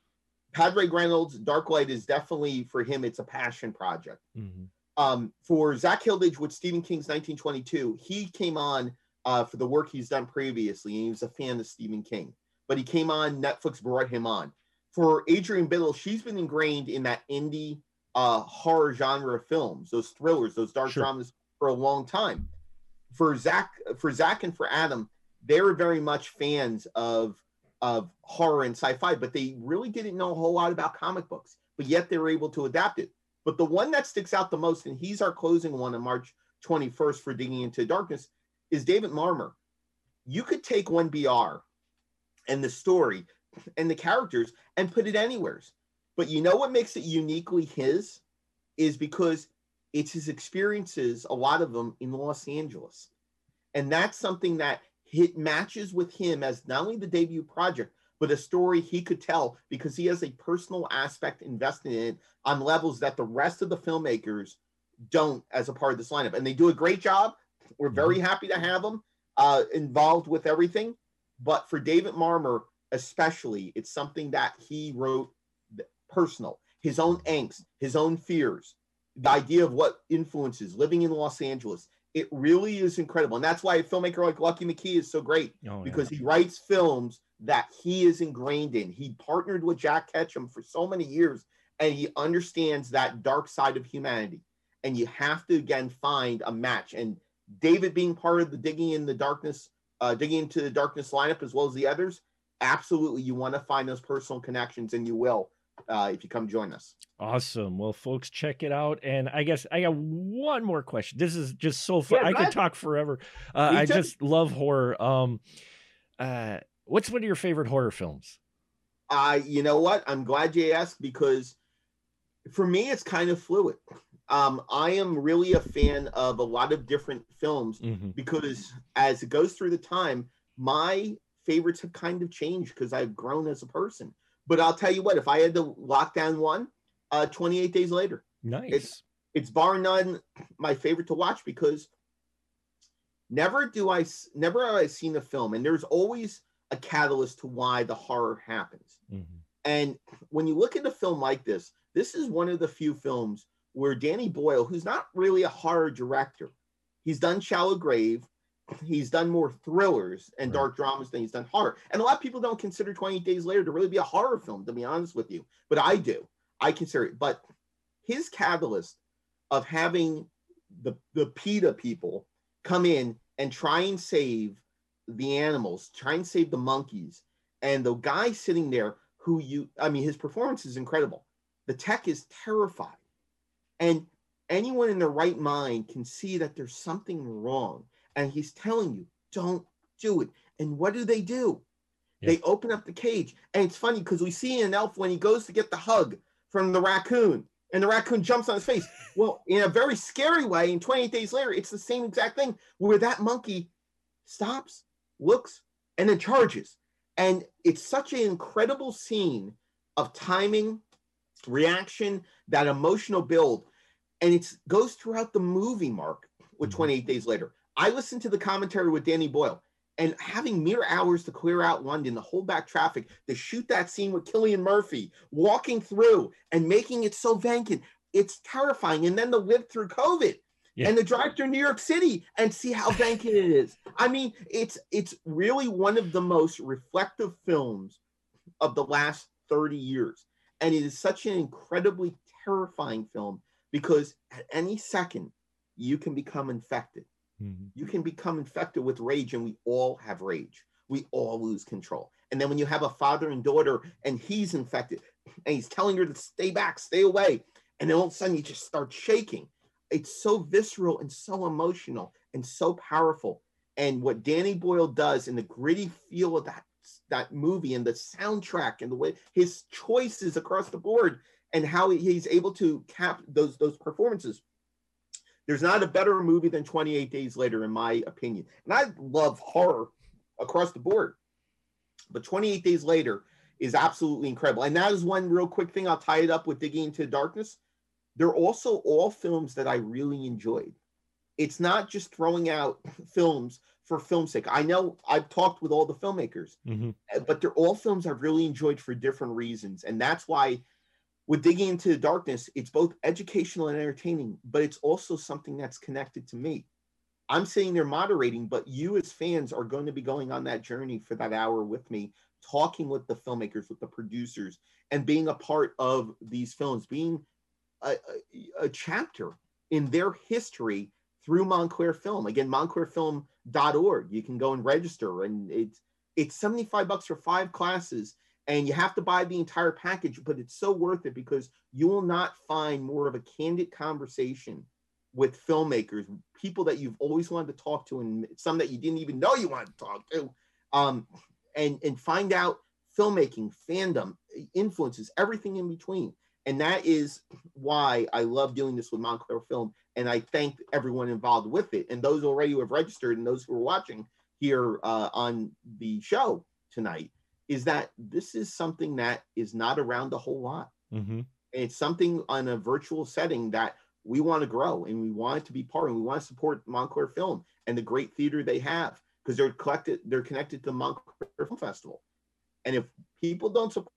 S2: Padraig Reynolds, Dark Light is definitely for him. It's a passion project. Mm-hmm. Um, for Zak Hilditch with Stephen King's 1922, he came on uh, for the work he's done previously, and he was a fan of Stephen King. But he came on. Netflix brought him on. For Adrienne Biddle, she's been ingrained in that indie uh, horror genre of films, those thrillers, those dark sure. dramas for a long time. For Zach, for Zach and for Adam, they're very much fans of of horror and sci-fi, but they really didn't know a whole lot about comic books, but yet they were able to adapt it. But the one that sticks out the most, and he's our closing one on March 21st for Digging into Darkness, is David Marmor. You could take one BR and the story and the characters and put it anywhere. But you know what makes it uniquely his is because it's his experiences, a lot of them in Los Angeles. And that's something that it matches with him as not only the debut project, but a story he could tell because he has a personal aspect invested in it on levels that the rest of the filmmakers don't as a part of this lineup. And they do a great job. We're very mm-hmm. happy to have them uh, involved with everything. But for David Marmor, especially, it's something that he wrote personal, his own angst, his own fears. the idea of what influences living in Los Angeles. It really is incredible. And that's why a filmmaker like Lucky McKee is so great
S1: Oh, yeah.
S2: because he writes films that he is ingrained in. He partnered with Jack Ketchum for so many years and he understands that dark side of humanity. And you have to again find a match. And David being part of the digging in the darkness, uh, digging into the darkness lineup as well as the others, absolutely you want to find those personal connections and you will uh, if you come join us.
S1: Awesome. Well, folks, check it out. And I guess I got one more question. This is just so fun.
S2: Yeah,
S1: I could talk forever. Uh, I just love horror. Um, uh, what's one of your favorite horror films?
S2: Uh, you know what? I'm glad you asked because for me, it's kind of fluid. Um, I am really a fan of a lot of different films
S1: Mhm.
S2: because as it goes through the time, my favorites have kind of changed because I've grown as a person. But I'll tell you what, if I had to lock down one, uh, 28 days later,
S1: Nice.
S2: it's bar none my favorite to watch because never do I never have I seen a film, and there's always a catalyst to why the horror happens.
S1: Mhm.
S2: And when you look at a film like this, this is one of the few films where Danny Boyle, who's not really a horror director, he's done Shallow Grave, he's done more thrillers and
S1: Right.
S2: dark dramas than he's done horror. And a lot of people don't consider 28 Days Later to really be a horror film, to be honest with you. But I do. I consider it. But his catalyst of having the, the PETA people come in and try and save the animals, try and save the monkeys, and the guy sitting there who you i mean his performance is incredible the tech is terrifying and anyone in their right mind can see that there's something wrong and he's telling you don't do it. And what do they do?
S1: Yeah.
S2: they open up the cage. And it's funny because we see an elf when he goes to get the hug from the raccoon and the raccoon jumps on his face. Well in a very scary way and 28 days later it's the same exact thing where that monkey stops looks and then charges. And it's such an incredible scene of timing reaction that emotional build. And it goes throughout the movie mark with
S1: Mhm.
S2: 28 days later i listened to the commentary with danny boyle and having mere hours to clear out london to hold back traffic to shoot that scene with cillian murphy walking through and making it so vacant it's terrifying and then to live through covid
S1: Yeah.
S2: and to drive through New York City and see how vacant it is. I mean, it's it's really one of the most reflective films of the last 30 years. And it is such an incredibly terrifying film because at any second you can become infected.
S1: Mhm.
S2: You can become infected with rage, and we all have rage. We all lose control. And then when you have a father and daughter and he's infected and he's telling her to stay back, stay away, and then all of a sudden you just start shaking. It's so visceral and so emotional and so powerful. And what Danny Boyle does in the gritty feel of that that movie and the soundtrack and the way his choices across the board and how he's able to cap those those performances there's not a better movie than 28 Days Later, in my opinion. And I love horror across the board. But 28 Days Later is absolutely incredible. And that is one real quick thing. I'll tie it up with Digging into Darkness. They're also all films that I really enjoyed. It's not just throwing out [LAUGHS] films for film's sake. I know I've talked with all the filmmakers,
S1: Mhm.
S2: uh, but they're all films I've really enjoyed for different reasons. And that's why with digging into the darkness, it's both educational and entertaining, but it's also something that's connected to me. I'm sitting there moderating, but you as fans are going to be going on that journey for that hour with me, talking with the filmmakers, with the producers, and being a part of these films, being a, a, a chapter in their history through Montclair Film. Again, montclairfilm.org. You can go and register, and it's it's 75 bucks for five classes and you have to buy the entire package, but it's so worth it because you will not find more of a candid conversation with filmmakers, people that you've always wanted to talk to, and some that you didn't even know you wanted to talk to, um, and and find out filmmaking, fandom, influences, everything in between. And that is why I love doing this with Montclair Film, and I thank everyone involved with it, and those already who have registered, and those who are watching here uh, on the show tonight is that this is something that is not around a whole lot.
S1: Mhm.
S2: It's something on a virtual setting that we want to grow and we want it to be part and we want to support Montclair Film and the great theater they have because they're collected, they're connected to Montclair Film Festival. And if people don't support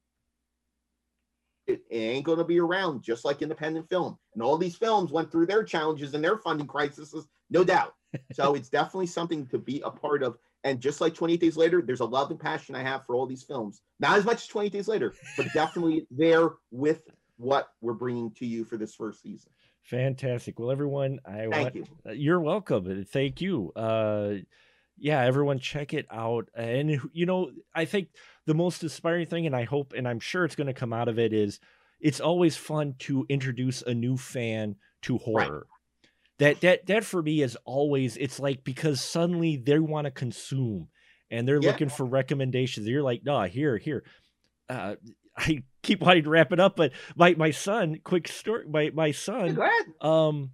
S2: it ain't going to be around, just like independent film. And all these films went through their challenges and their funding crises, no doubt. So it's definitely something to be a part of. And just like 28 Days Later, there's a love and passion I have for all these films. Not as much as 28 Days Later, but [LAUGHS] definitely there with what we're bringing to you for this first season.
S1: Fantastic. Well, everyone, I
S2: Thank
S1: want
S2: you.
S1: you're welcome. Thank you. Uh, yeah, everyone, check it out. And you know, I think the most inspiring thing, and I hope, and I'm sure it's going to come out of it, is it's always fun to introduce a new fan to horror. That that that for me is always it's like because suddenly they want to consume and they're
S2: Yeah.
S1: looking for recommendations. You're like, no, here, here. Uh, [LAUGHS] I keep wanting to wrap it up, but my my son, quick story. My my son,
S2: Go ahead.
S1: um,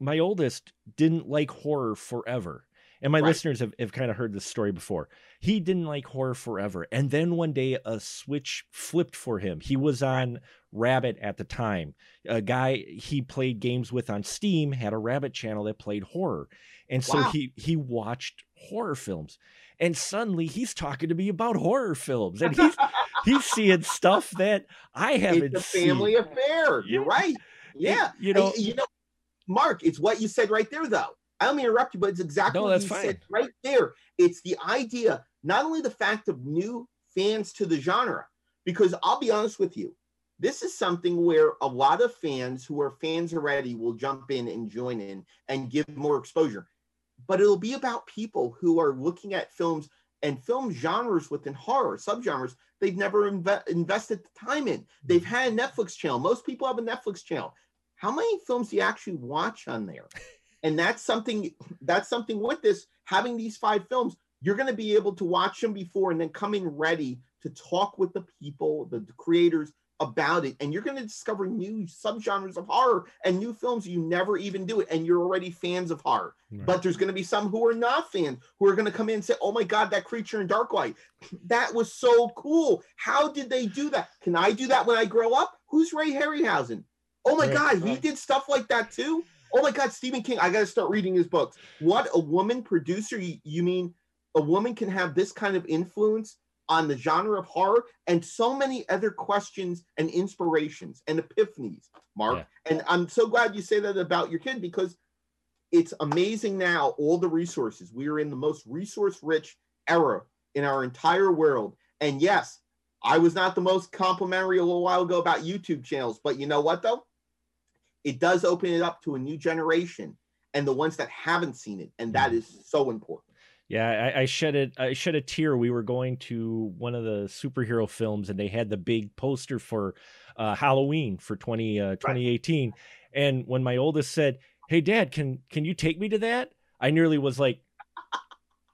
S1: my oldest didn't like horror forever. And my
S2: Right.
S1: listeners have, have kind of heard this story before. He didn't like horror forever. And then one day a switch flipped for him. He was on Rabbit at the time. A guy he played games with on Steam had a Rabbit channel that played horror. And so
S2: Wow.
S1: he he watched horror films. And suddenly he's talking to me about horror films. And he's [LAUGHS] he's seeing stuff that I haven't
S2: it's a
S1: seen.
S2: family affair. You're right. Yeah.
S1: You know,
S2: And, you know, Mark, it's what you said right there, though. I don't mean to interrupt you, but it's exactly
S1: No,
S2: what you
S1: fine.
S2: said right there. It's the idea, not only the fact of new fans to the genre, because I'll be honest with you, this is something where a lot of fans who are fans already will jump in and join in and give more exposure. But it'll be about people who are looking at films and film genres within horror subgenres they've never inve- invested the time in. They've had a Netflix channel. Most people have a Netflix channel. How many films do you actually watch on there? And that's something that's something with this having these five films, you're going to be able to watch them before and then coming ready to talk with the people, the creators about it. And you're going to discover new subgenres of horror and new films you never even do it. And you're already fans of horror.
S1: Right.
S2: But there's going to be some who are not fans who are going to come in and say, "Oh my God, that creature in Darklight, that was so cool! How did they do that? Can I do that when I grow up? Who's Ray Harryhausen? Oh my God, he did stuff like that too. Oh my God, Stephen King, I got to start reading his books. What a woman producer? You, you mean a woman can have this kind of influence on the genre of horror and so many other questions and inspirations and epiphanies, Mark.
S1: Yeah.
S2: And I'm so glad you say that about your kid because it's amazing now all the resources. We are in the most resource rich era in our entire world. And yes, I was not the most complimentary a little while ago about YouTube channels, but you know what though? It does open it up to a new generation and the ones that haven't seen it. And that mm-hmm. is so important.
S1: Yeah, I, I shed it. I shed a tear. We were going to one of the superhero films, and they had the big poster for uh, Halloween for 20, uh, 2018. And when my oldest said, "Hey, Dad, can can you take me to that?" I nearly was like,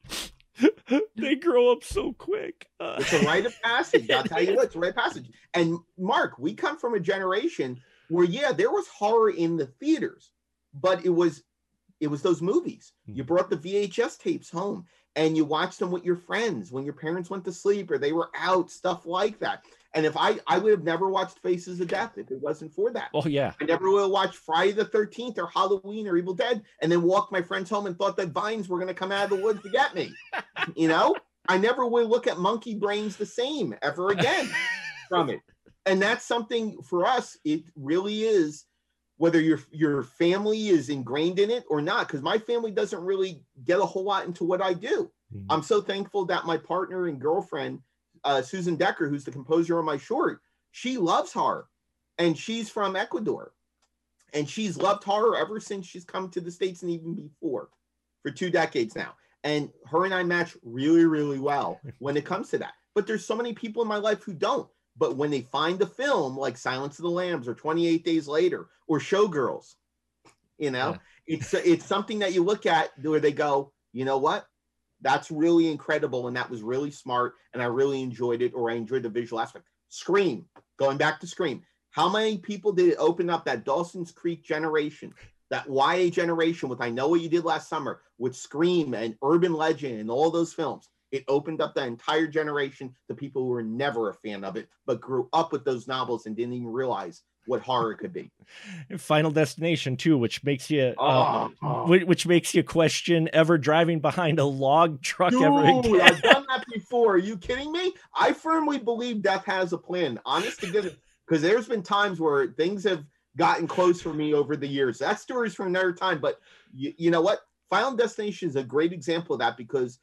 S1: [LAUGHS] "They grow up so quick." Uh, [LAUGHS]
S2: It's a rite of passage. I'll tell you what, it's a rite of passage. And Mark, we come from a generation where, yeah, there was horror in the theaters, but it was it was those movies. Hmm. You brought the VHS tapes home and you watched them with your friends when your parents went to sleep or they were out, stuff like that. And if I I would have never watched Faces of Death if it wasn't for that.
S1: oh yeah,
S2: I never would have watched Friday the 13th or Halloween or Evil Dead and then walked my friends home and thought that vines were going to come out of the woods to get me. [LAUGHS] you know, I never would look at monkey brains the same ever again [LAUGHS] from it. And that's something for us, it really is whether your your family is ingrained in it or not because my family doesn't really get a whole lot into what I do.
S1: Mhm.
S2: I'm so thankful that my partner and girlfriend, uh, Susan Decker, who's the composer on my short, she loves horror, and she's from Ecuador, and she's loved horror ever since she's come to the states and even before, for two decades now. And her and I match really, really well [LAUGHS] when it comes to that. But there's so many people in my life who don't. But when they find a film like Silence of the Lambs or 28 Days Later or Showgirls, you know, it's it's something that you look at where they go, you know what? That's really incredible, and that was really smart, and I really enjoyed it, or I enjoyed the visual aspect. Scream, going back to Scream. How many people did it open up that Dawson's Creek generation, that YA generation with I Know What You Did Last Summer, with Scream and Urban Legend and all those films? It opened up that entire generation to people who were never a fan of it, but grew up with those novels and didn't even realize what horror could be. [LAUGHS]
S1: Final Destination too, which makes you uh,
S2: Oh.
S1: which makes you question ever driving behind a log truck ever again.
S2: I've done [LAUGHS] that before. Are you kidding me? I firmly believe death has a plan. Honest to goodness. because there's been times where things have gotten close for me over the years. That story's from another time, but you, you know what? Final Destination is a great example of that because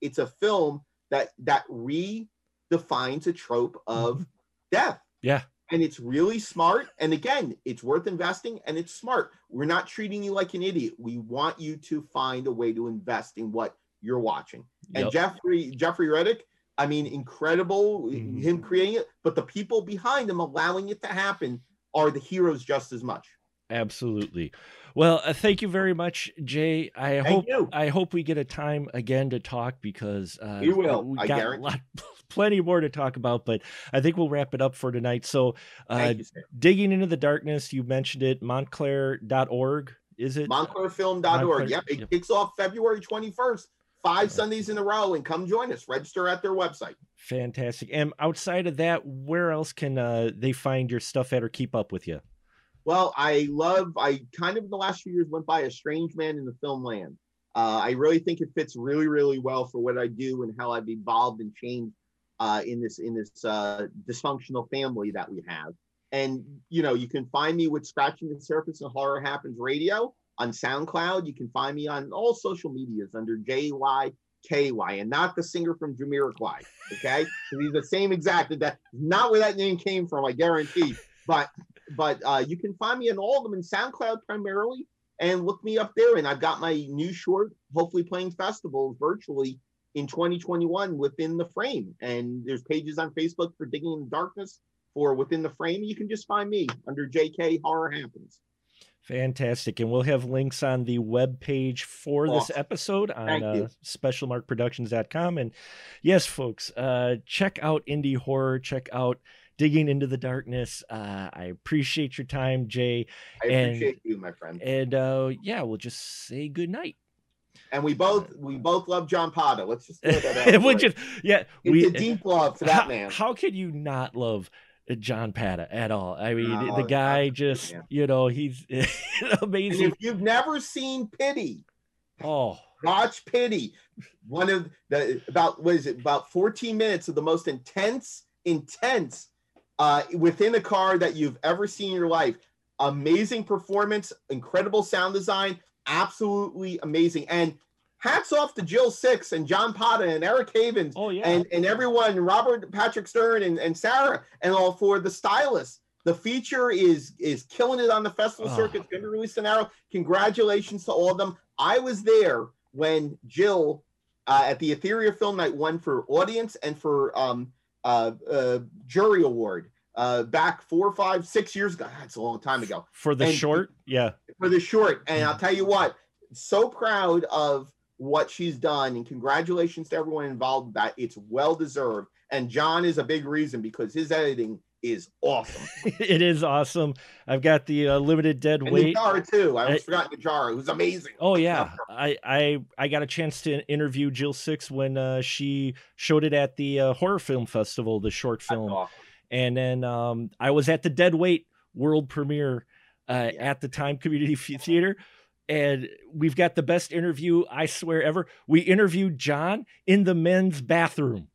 S2: it's a film that that redefines a trope of
S1: Mm-hmm.
S2: death.
S1: Yeah.
S2: And it's really smart. And again, it's worth investing and it's smart. We're not treating you like an idiot. We want you to find a way to invest in what you're watching. And
S1: Yep.
S2: Jeffrey Jeffrey Reddick, I mean, incredible
S1: Mhm.
S2: him creating it, but the people behind him allowing it to happen are the heroes just as much.
S1: Absolutely. Well, uh, thank you very much, Jay. I
S2: Thank
S1: hope
S2: you.
S1: I hope we get a time again to talk because uh,
S2: We will,
S1: We
S2: I
S1: got a lot, [LAUGHS] plenty more to talk about, but I think we'll wrap it up for tonight. So, uh,
S2: you,
S1: digging into the darkness, you mentioned it, Montclair.org. Is it?
S2: MontclairFilm.org.
S1: Montclair-
S2: Yep, it
S1: yep.
S2: kicks off February 21st, five
S1: Yeah.
S2: Sundays in a row, and come join us. Register at their website.
S1: Fantastic. And outside of that, where else can uh, they find your stuff at or keep up with you?
S2: Well, I love, I kind of in the last few years went by a strange man in the film land. Uh, I really think it fits really, really well for what I do and how I've evolved and changed uh, in this in this uh, dysfunctional family that we have. And you know, you can find me with Scratching the Surface and Horror Happens Radio on SoundCloud. You can find me on all social medias under JYKY and not the singer from Jamiroquai. Okay, he's the same exact. That not where that name came from. I guarantee. But but uh, you can find me on all of them in SoundCloud primarily, and look me up there. And I've got my new short, hopefully playing festivals virtually in 2021 within the frame. And there's pages on Facebook for Digging in the Darkness for Within the Frame. You can just find me under JK Horror Happens.
S1: Fantastic. And we'll have links on the web page for this episode on uh, specialmarkproductions.com. And yes, folks, uh, check out indie horror, check out Digging into the Darkness. Uh, I appreciate your time, Jay.
S2: I
S1: And-
S2: appreciate you, my friend.
S1: And uh, yeah, we'll just say good night.
S2: And we both we both love John Pata. Let's just throw that [LAUGHS] out.
S1: Which
S2: there.
S1: is, yeah,
S2: it's
S1: we,
S2: a deep love for
S1: how,
S2: that man.
S1: how can you not love uh, John Pata at all? I mean,
S2: No,
S1: the guy just, you know, he's [LAUGHS]
S2: And
S1: amazing.
S2: if you've never seen Pity,
S1: Oh,
S2: Watch Pity. One of the about what is it? About 14 minutes of the most intense, intense uh within a car that you've ever seen in your life. Amazing performance, incredible sound design, absolutely amazing. And hats off to Jill Sixx and John Pata and Eric Havens
S1: oh yeah.
S2: and, and everyone, Robert Patrick Stern and, and Sarah, and all for the stylist. The feature is is killing it on the festival
S1: Oh.
S2: circuit. It's going to be released in Arrow. Congratulations to all of them. I was there when Jill uh, at the Etheria Film Night won for audience and for um, uh, uh, jury award uh, back four, five, six years ago. That's a long time ago
S1: For the
S2: and-
S1: short, yeah.
S2: for the short. And I'll tell you what, so proud of what she's done, and congratulations to everyone involved. That it's well deserved. And John is a big reason because his editing is awesome. [LAUGHS]
S1: it is awesome. I've got the uh, limited dead
S2: And
S1: weight.
S2: Najarra too. I
S1: I-
S2: forgot Najarra. It was amazing.
S1: Oh yeah, I I I got a chance to interview Jill Sixx when uh, she showed it at the uh, horror film festival, the short film,
S2: awesome.
S1: and then um, I was at the Dead Weight world premiere uh,
S2: Yeah.
S1: at the Time Community Theater. And we've got the best interview, I swear, ever. We interviewed John in the men's bathroom.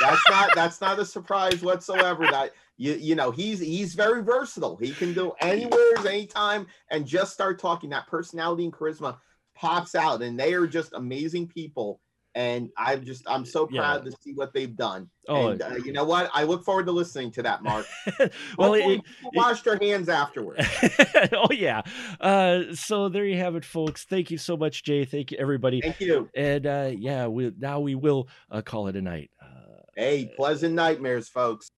S2: That's. Not that's not a surprise whatsoever. That you you know he's he's very versatile. He can go anywhere, anytime, and just start talking. That personality and charisma pops out, and they are just amazing people. And I'm just I'm so
S1: Yeah.
S2: proud to see what they've done.
S1: Oh,
S2: and uh, you know what? I look forward to listening to that, Mark. [LAUGHS]
S1: well, it,
S2: people wash their hands afterwards. [LAUGHS]
S1: oh yeah. Uh, so there you have it, folks. Thank you so much, Jay. Thank you, everybody.
S2: Thank you.
S1: And uh, yeah, we now we will uh, call it a night. Uh,
S2: Hey, pleasant nightmares, folks.